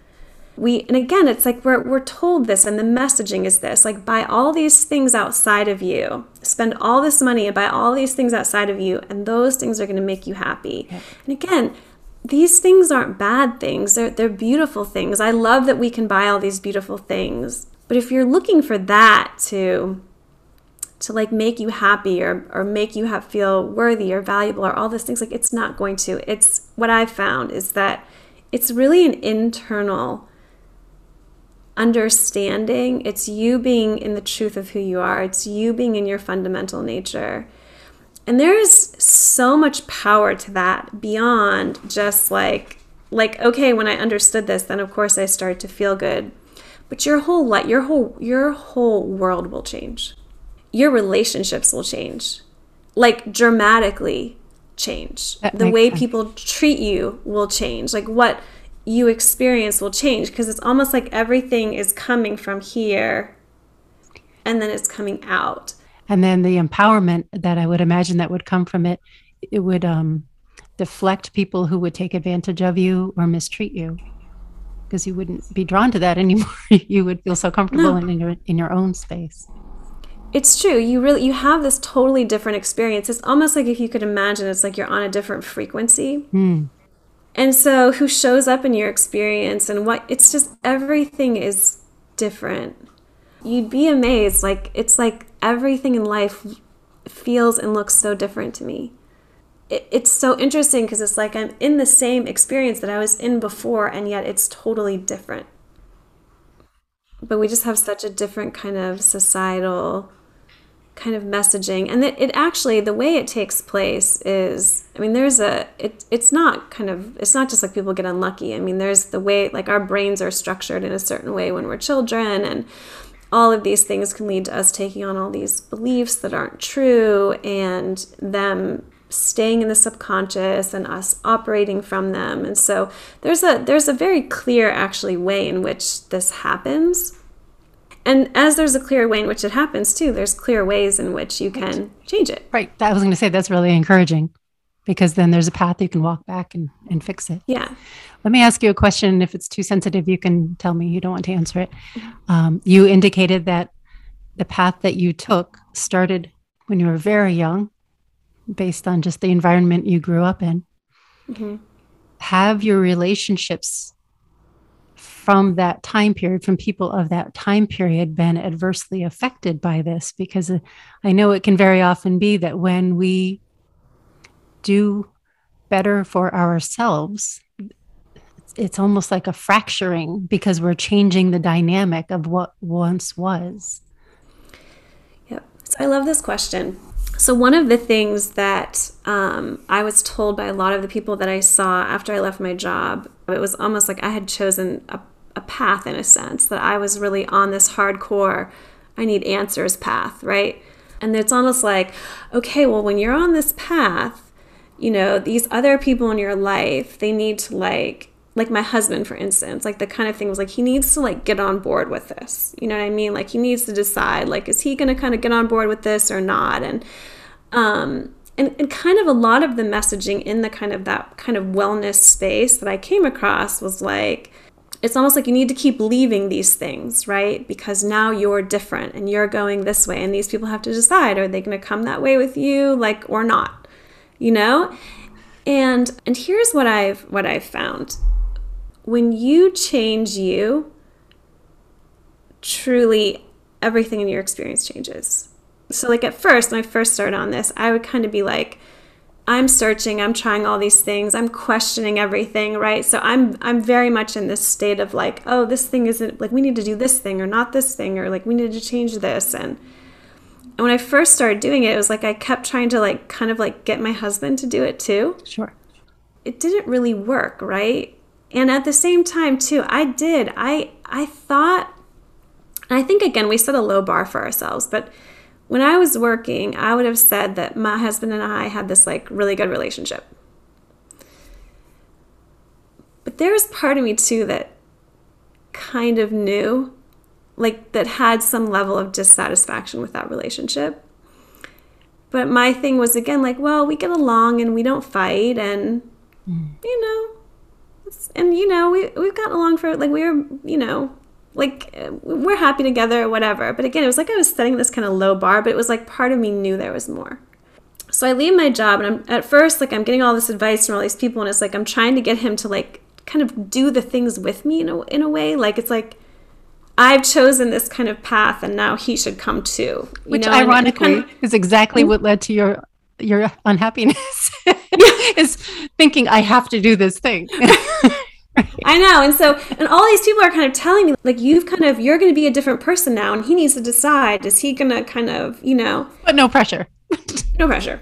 S2: We and again, it's like we're we're told this and the messaging is this, like buy all these things outside of you. Spend all this money and buy all these things outside of you, and those things are gonna make you happy. And again, these things aren't bad things. They're they're beautiful things. I love that we can buy all these beautiful things. But if you're looking for that to to like make you happy or or make you have feel worthy or valuable or all those things like it's not going to. It's what i've found is that it's really an internal understanding. It's you being in the truth of who you are. It's you being in your fundamental nature. And there is so much power to that beyond just like like okay when i understood this then of course i started to feel good. But your whole life your whole your whole world will change your relationships will change. Like dramatically change.
S1: That
S2: the way
S1: sense.
S2: people treat you will change. Like what you experience will change because it's almost like everything is coming from here and then it's coming out.
S1: And then the empowerment that i would imagine that would come from it it would um deflect people who would take advantage of you or mistreat you because you wouldn't be drawn to that anymore. You would feel so comfortable
S2: No.
S1: in your in your own space
S2: It's true. You really you have this totally different experience. It's almost like if you could imagine it's like you're on a different frequency.
S1: Hmm.
S2: And so who shows up in your experience and what it's just everything is different. You'd be amazed like it's like everything in life feels and looks so different to me. It, it's so interesting because it's like I'm in the same experience that I was in before and yet it's totally different. But we just have such a different kind of societal kind of messaging. And it, it actually the way it takes place is i mean there's a it, it's not kind of it's not just like people get unlucky. I mean there's the way like our brains are structured in a certain way when we're children and all of these things can lead to us taking on all these beliefs that aren't true and them staying in the subconscious and us operating from them. And so there's a there's a very clear actually way in which this happens and as there's a clear way in which it happens too, there's clear ways in which you can change it.
S1: right i was going to say that's really encouraging because then there's a path you can walk back and, and fix it
S2: Yeah.
S1: Let me ask you a question. If it's too sensitive, you can tell me you don't want to answer it. Um, you indicated that the path that you took started when you were very young, based on just the environment you grew up in.
S2: Mhm.
S1: Have your relationships from that time period, from people of that time period, been adversely affected by this? Because uh, I know it can very often be that when we do better for ourselves, it's almost like a fracturing because we're changing the dynamic of what once was.
S2: Yep. So I love this question. So one of the things that um, I was told by a lot of the people that I saw after I left my job, it was almost like I had chosen a, a path in a sense that I was really on this hardcore, I need answers path, right? And it's almost like, okay, well, when you're on this path, you know, these other people in your life, they need to like, like my husband, for instance, like the kind of thing was like, he needs to like get on board with this. You know what I mean? Like he needs to decide, like, is he going to kind of get on board with this or not? And, um, and, and kind of a lot of the messaging in the kind of that kind of wellness space that I came across was like, it's almost like you need to keep leaving these things, right? Because now you're different and you're going this way, and these people have to decide are they going to come that way with you, like, or not, you know? And and here's what I've what I've found: when you change you, truly everything in your experience changes. So, like at first, when I first started on this, I would kind of be like, I'm searching, I'm trying all these things, I'm questioning everything, right? So I'm I'm very much in this state of like, oh, this thing isn't like we need to do this thing or not this thing or like we need to change this and and when I first started doing it, it was like I kept trying to like kind of like get my husband to do it too.
S1: Sure.
S2: It didn't really work, right? And at the same time too, I did. I I thought and I think again we set a low bar for ourselves, but when I was working, I would have said that my husband and I had this like really good relationship. But there was part of me too that kind of knew, like, that had some level of dissatisfaction with that relationship. But my thing was again, like, well, we get along and we don't fight, and, hmm. you know, and, you know, we, we've gotten along for, like, we were, you know, like uh, we're happy together or whatever. But again, it was like I was setting this kind of low bar, but it was like part of me knew there was more. So I leave my job and I'm at first like I'm getting all this advice from all these people and it's like I'm trying to get him to like kind of do the things with me in a, in a way like it's like I've chosen this kind of path and now he should come too.
S1: Which know, ironically kind of, is exactly mm-hmm. what led to your your unhappiness is thinking I have to do this thing.
S2: I know. And so, and all these people are kind of telling me, like, you've kind of, you're going to be a different person now. And he needs to decide, is he going to kind of, you know.
S1: But no pressure.
S2: no pressure.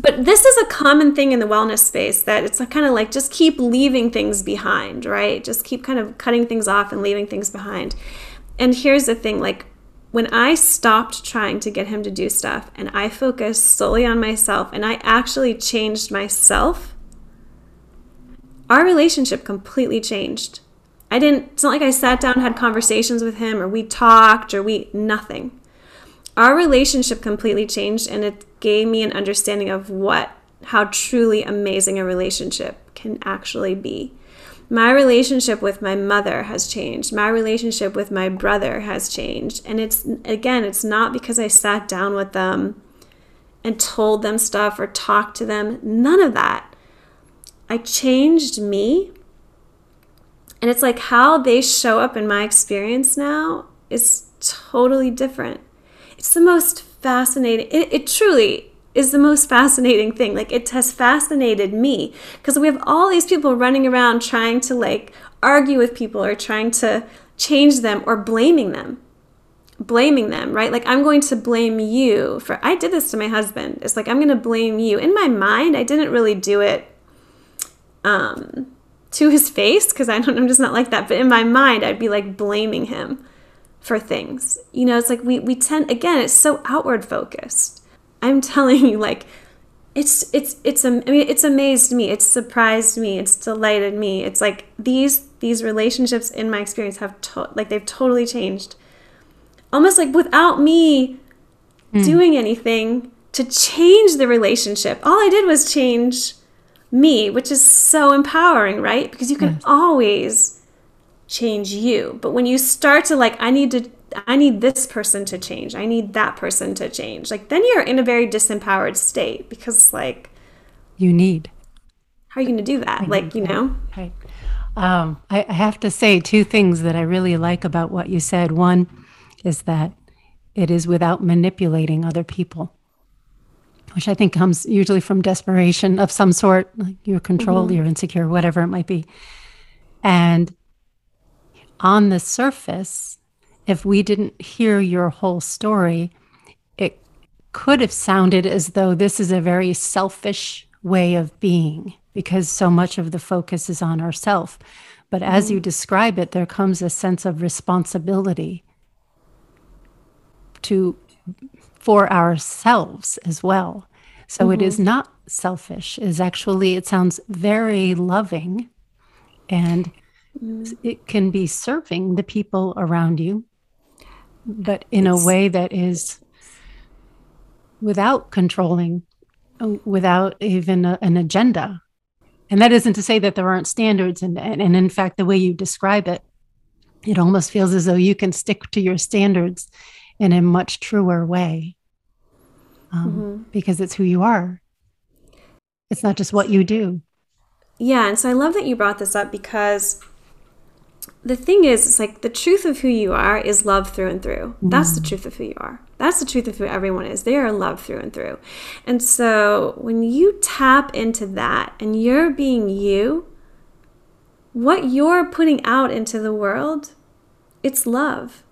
S2: But this is a common thing in the wellness space that it's kind of like just keep leaving things behind, right? Just keep kind of cutting things off and leaving things behind. And here's the thing like, when I stopped trying to get him to do stuff and I focused solely on myself and I actually changed myself our relationship completely changed. I didn't, it's not like I sat down, had conversations with him, or we talked, or we, nothing. Our relationship completely changed, and it gave me an understanding of what, how truly amazing a relationship can actually be. My relationship with my mother has changed. My relationship with my brother has changed. And it's, again, it's not because I sat down with them and told them stuff or talked to them. None of that. I changed me. And it's like how they show up in my experience now is totally different. It's the most fascinating, it, it truly is the most fascinating thing. Like it has fascinated me because we have all these people running around trying to like argue with people or trying to change them or blaming them. Blaming them, right? Like, I'm going to blame you for. I did this to my husband. It's like, I'm going to blame you. In my mind, I didn't really do it um, to his face because I don't I'm just not like that. But in my mind, I'd be like blaming him for things. You know, it's like we we tend again, it's so outward focused. I'm telling you, like it's it's it's I mean it's amazed me, it's surprised me, it's delighted me. It's like these these relationships in my experience have to, like they've totally changed. Almost like without me mm. doing anything to change the relationship. All I did was change me, which is so empowering, right? Because you can always change you. But when you start to like, I need to, I need this person to change, I need that person to change, like then you're in a very disempowered state because, like,
S1: you need.
S2: How are you going to do that? I like, you know?
S1: Right. Um, I, I have to say two things that I really like about what you said. One is that it is without manipulating other people which I think comes usually from desperation of some sort, like you're controlled, mm-hmm. you're insecure, whatever it might be. And on the surface, if we didn't hear your whole story, it could have sounded as though this is a very selfish way of being because so much of the focus is on ourself. But as mm-hmm. you describe it, there comes a sense of responsibility to for ourselves as well. So mm-hmm. it is mm-hmm. not selfish. Is actually it sounds very loving and mm. it can be serving the people around you but in it's, a way that is without controlling uh, without even a, an agenda and that isn't to say that there aren't standards and, and, and in fact the way you describe it it almost feels as though you can stick to your standards in a much truer way um, mm-hmm. because it's who you are. It's not just what you do.
S2: Yeah. And so I love that you brought this up because the thing is, it's like the truth of who you are is love through and through. Mm-hmm. That's the truth of who you are. That's the truth of who everyone is. They are love through and through. And so when you tap into that and you're being you, what you're putting out into the world, it's love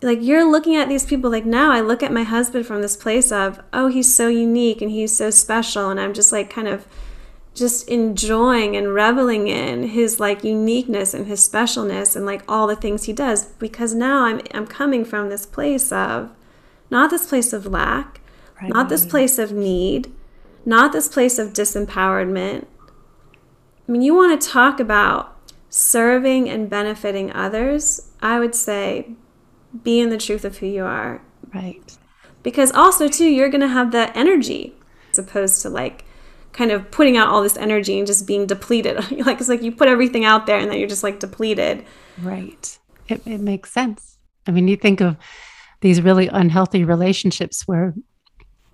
S2: like you're looking at these people like now I look at my husband from this place of oh he's so unique and he's so special and I'm just like kind of just enjoying and reveling in his like uniqueness and his specialness and like all the things he does because now I'm I'm coming from this place of not this place of lack, right. not this place of need, not this place of disempowerment. I mean, you want to talk about serving and benefiting others, I would say be in the truth of who you are.
S1: Right.
S2: Because also, too, you're going to have that energy as opposed to like kind of putting out all this energy and just being depleted. like it's like you put everything out there and then you're just like depleted.
S1: Right. It, it makes sense. I mean, you think of these really unhealthy relationships where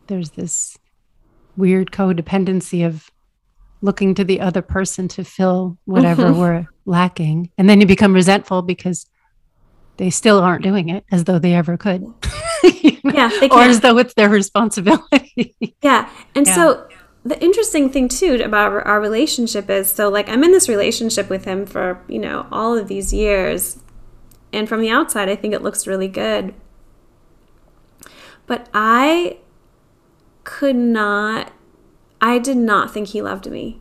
S1: there's this weird codependency of looking to the other person to fill whatever mm-hmm. we're lacking. And then you become resentful because they still aren't doing it as though they ever could.
S2: you know? Yeah,
S1: or as though it's their responsibility.
S2: yeah. And yeah. so the interesting thing too about our relationship is so like I'm in this relationship with him for, you know, all of these years. And from the outside, I think it looks really good. But I could not I did not think he loved me.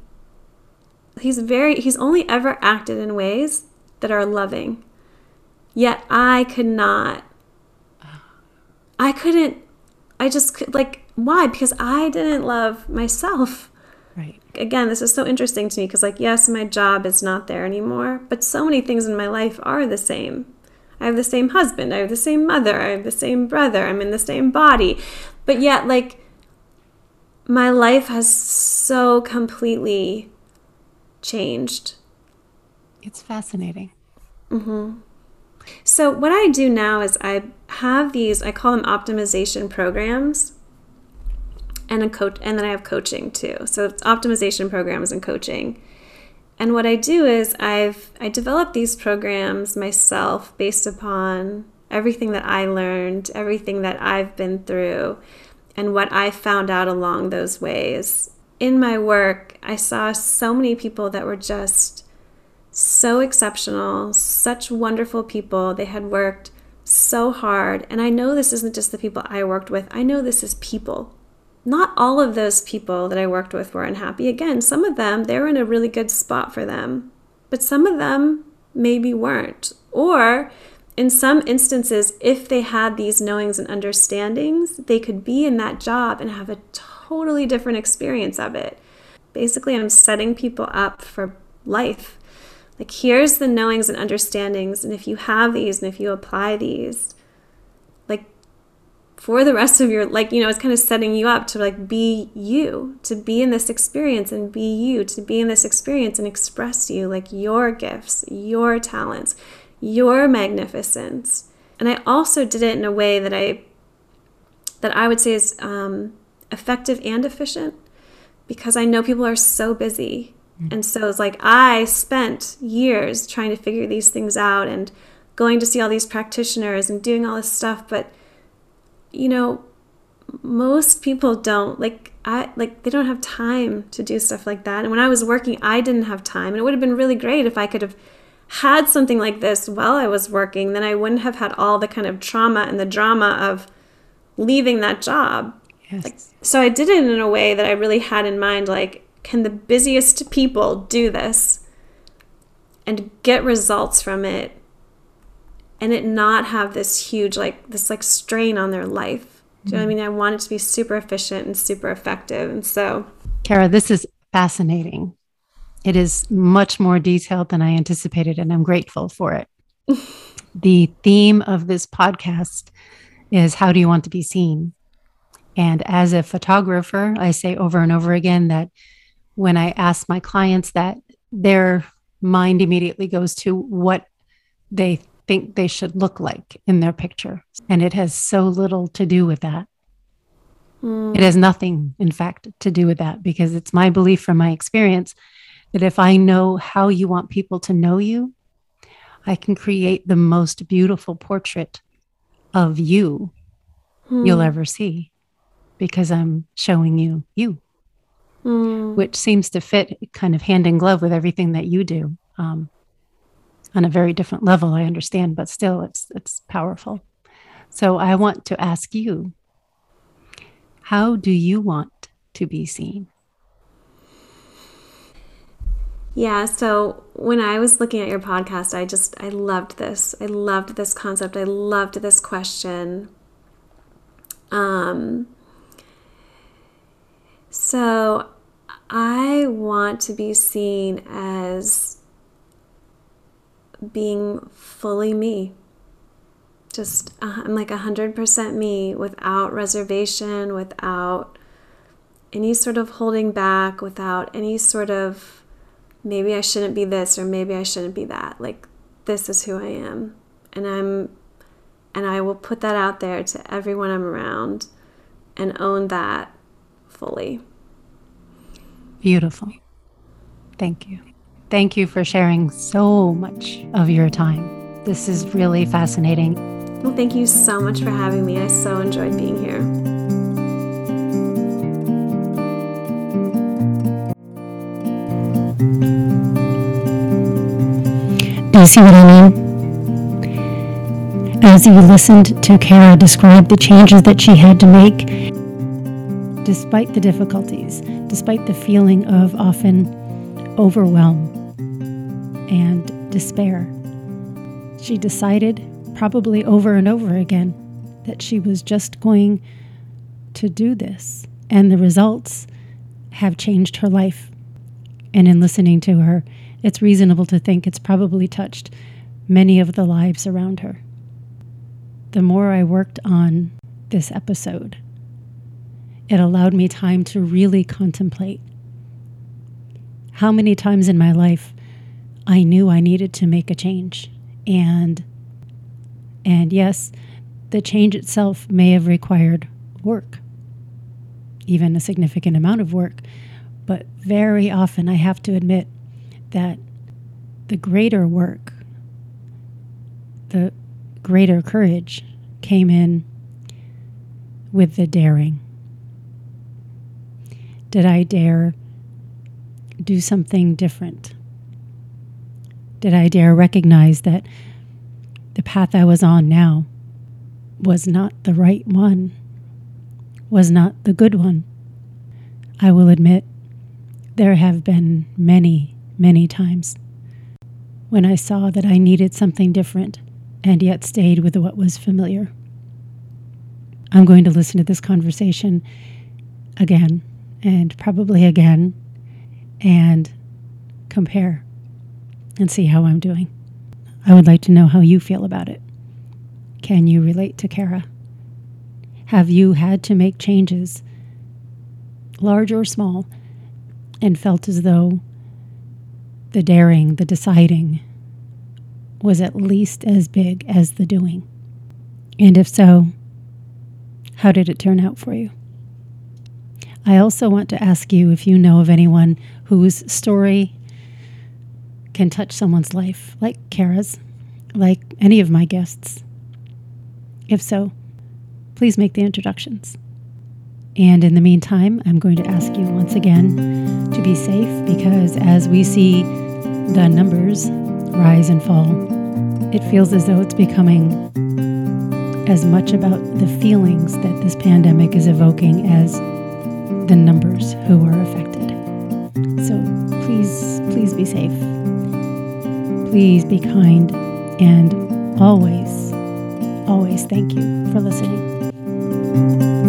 S2: He's very he's only ever acted in ways that are loving. Yet I could not I couldn't I just could like why? Because I didn't love myself.
S1: Right.
S2: Again, this is so interesting to me because like yes, my job is not there anymore, but so many things in my life are the same. I have the same husband, I have the same mother, I have the same brother, I'm in the same body. But yet like my life has so completely changed.
S1: It's fascinating.
S2: Mm-hmm. So, what I do now is I have these, I call them optimization programs. And a coach, and then I have coaching too. So it's optimization programs and coaching. And what I do is I've I developed these programs myself based upon everything that I learned, everything that I've been through, and what I found out along those ways. In my work, I saw so many people that were just so exceptional, such wonderful people. They had worked so hard. And I know this isn't just the people I worked with, I know this is people. Not all of those people that I worked with were unhappy. Again, some of them, they were in a really good spot for them, but some of them maybe weren't. Or in some instances, if they had these knowings and understandings, they could be in that job and have a totally different experience of it. Basically, I'm setting people up for life. Like, here's the knowings and understandings, and if you have these and if you apply these, like for the rest of your like you know it's kind of setting you up to like be you to be in this experience and be you to be in this experience and express you like your gifts your talents your magnificence. And I also did it in a way that I that I would say is um, effective and efficient because I know people are so busy. And so it's like I spent years trying to figure these things out and going to see all these practitioners and doing all this stuff, but you know, most people don't like I like they don't have time to do stuff like that. And when I was working, I didn't have time. And it would have been really great if I could have had something like this while I was working, then I wouldn't have had all the kind of trauma and the drama of leaving that job.
S1: Yes.
S2: Like, so I did it in a way that I really had in mind like, can the busiest people do this and get results from it and it not have this huge, like, this like strain on their life? Do you know what I mm-hmm. mean? I want it to be super efficient and super effective. And so,
S1: Kara, this is fascinating it is much more detailed than I anticipated, and I'm grateful for it. the theme of this podcast is How do you want to be seen? And as a photographer, I say over and over again that when I ask my clients that, their mind immediately goes to what they think they should look like in their picture. And it has so little to do with that. Mm. It has nothing, in fact, to do with that because it's my belief from my experience that if I know how you want people to know you, I can create the most beautiful portrait of you hmm. you'll ever see because I'm showing you you, hmm. which seems to fit kind of hand in glove with everything that you do. Um, on a very different level, I understand, but still, it's it's powerful. So I want to ask you, how do you want to be seen?
S2: Yeah, so when I was looking at your podcast, I just I loved this. I loved this concept. I loved this question. Um so I want to be seen as being fully me. Just uh, I'm like 100% me without reservation, without any sort of holding back, without any sort of maybe I shouldn't be this or maybe I shouldn't be that. Like this is who I am. And I'm and I will put that out there to everyone I'm around and own that fully.
S1: Beautiful. Thank you. Thank you for sharing so much of your time. This is really fascinating.
S2: Well, thank you so much for having me. I so enjoyed being here.
S1: Do you see what I mean? As you listened to Kara describe the changes that she had to make, despite the difficulties, despite the feeling of often overwhelm and despair, she decided, probably over and over again, that she was just going to do this. And the results have changed her life. And in listening to her, it's reasonable to think it's probably touched many of the lives around her. The more I worked on this episode, it allowed me time to really contemplate how many times in my life I knew I needed to make a change. And and yes, the change itself may have required work, even a significant amount of work. But very often I have to admit that the greater work, the greater courage came in with the daring. Did I dare do something different? Did I dare recognize that the path I was on now was not the right one, was not the good one? I will admit there have been many many times when I saw that I needed something different and yet stayed with what was familiar. I'm going to listen to this conversation again and probably again and compare and see how I'm doing. I would like to know how you feel about it. Can you relate to Kara? Have you had to make changes, large or small, and felt as though the daring, the deciding, was at least as big as the doing? And if so, how did it turn out for you? I also want to ask you if you know of anyone whose story can touch someone's life, like Kara's, like any of my guests. If so, please make the introductions. And in the meantime, I'm going to ask you once again to be safe because as we see the numbers rise and fall, it feels as though it's becoming as much about the feelings that this pandemic is evoking as the numbers who are affected. So please, please be safe. Please be kind and always, always thank you for listening.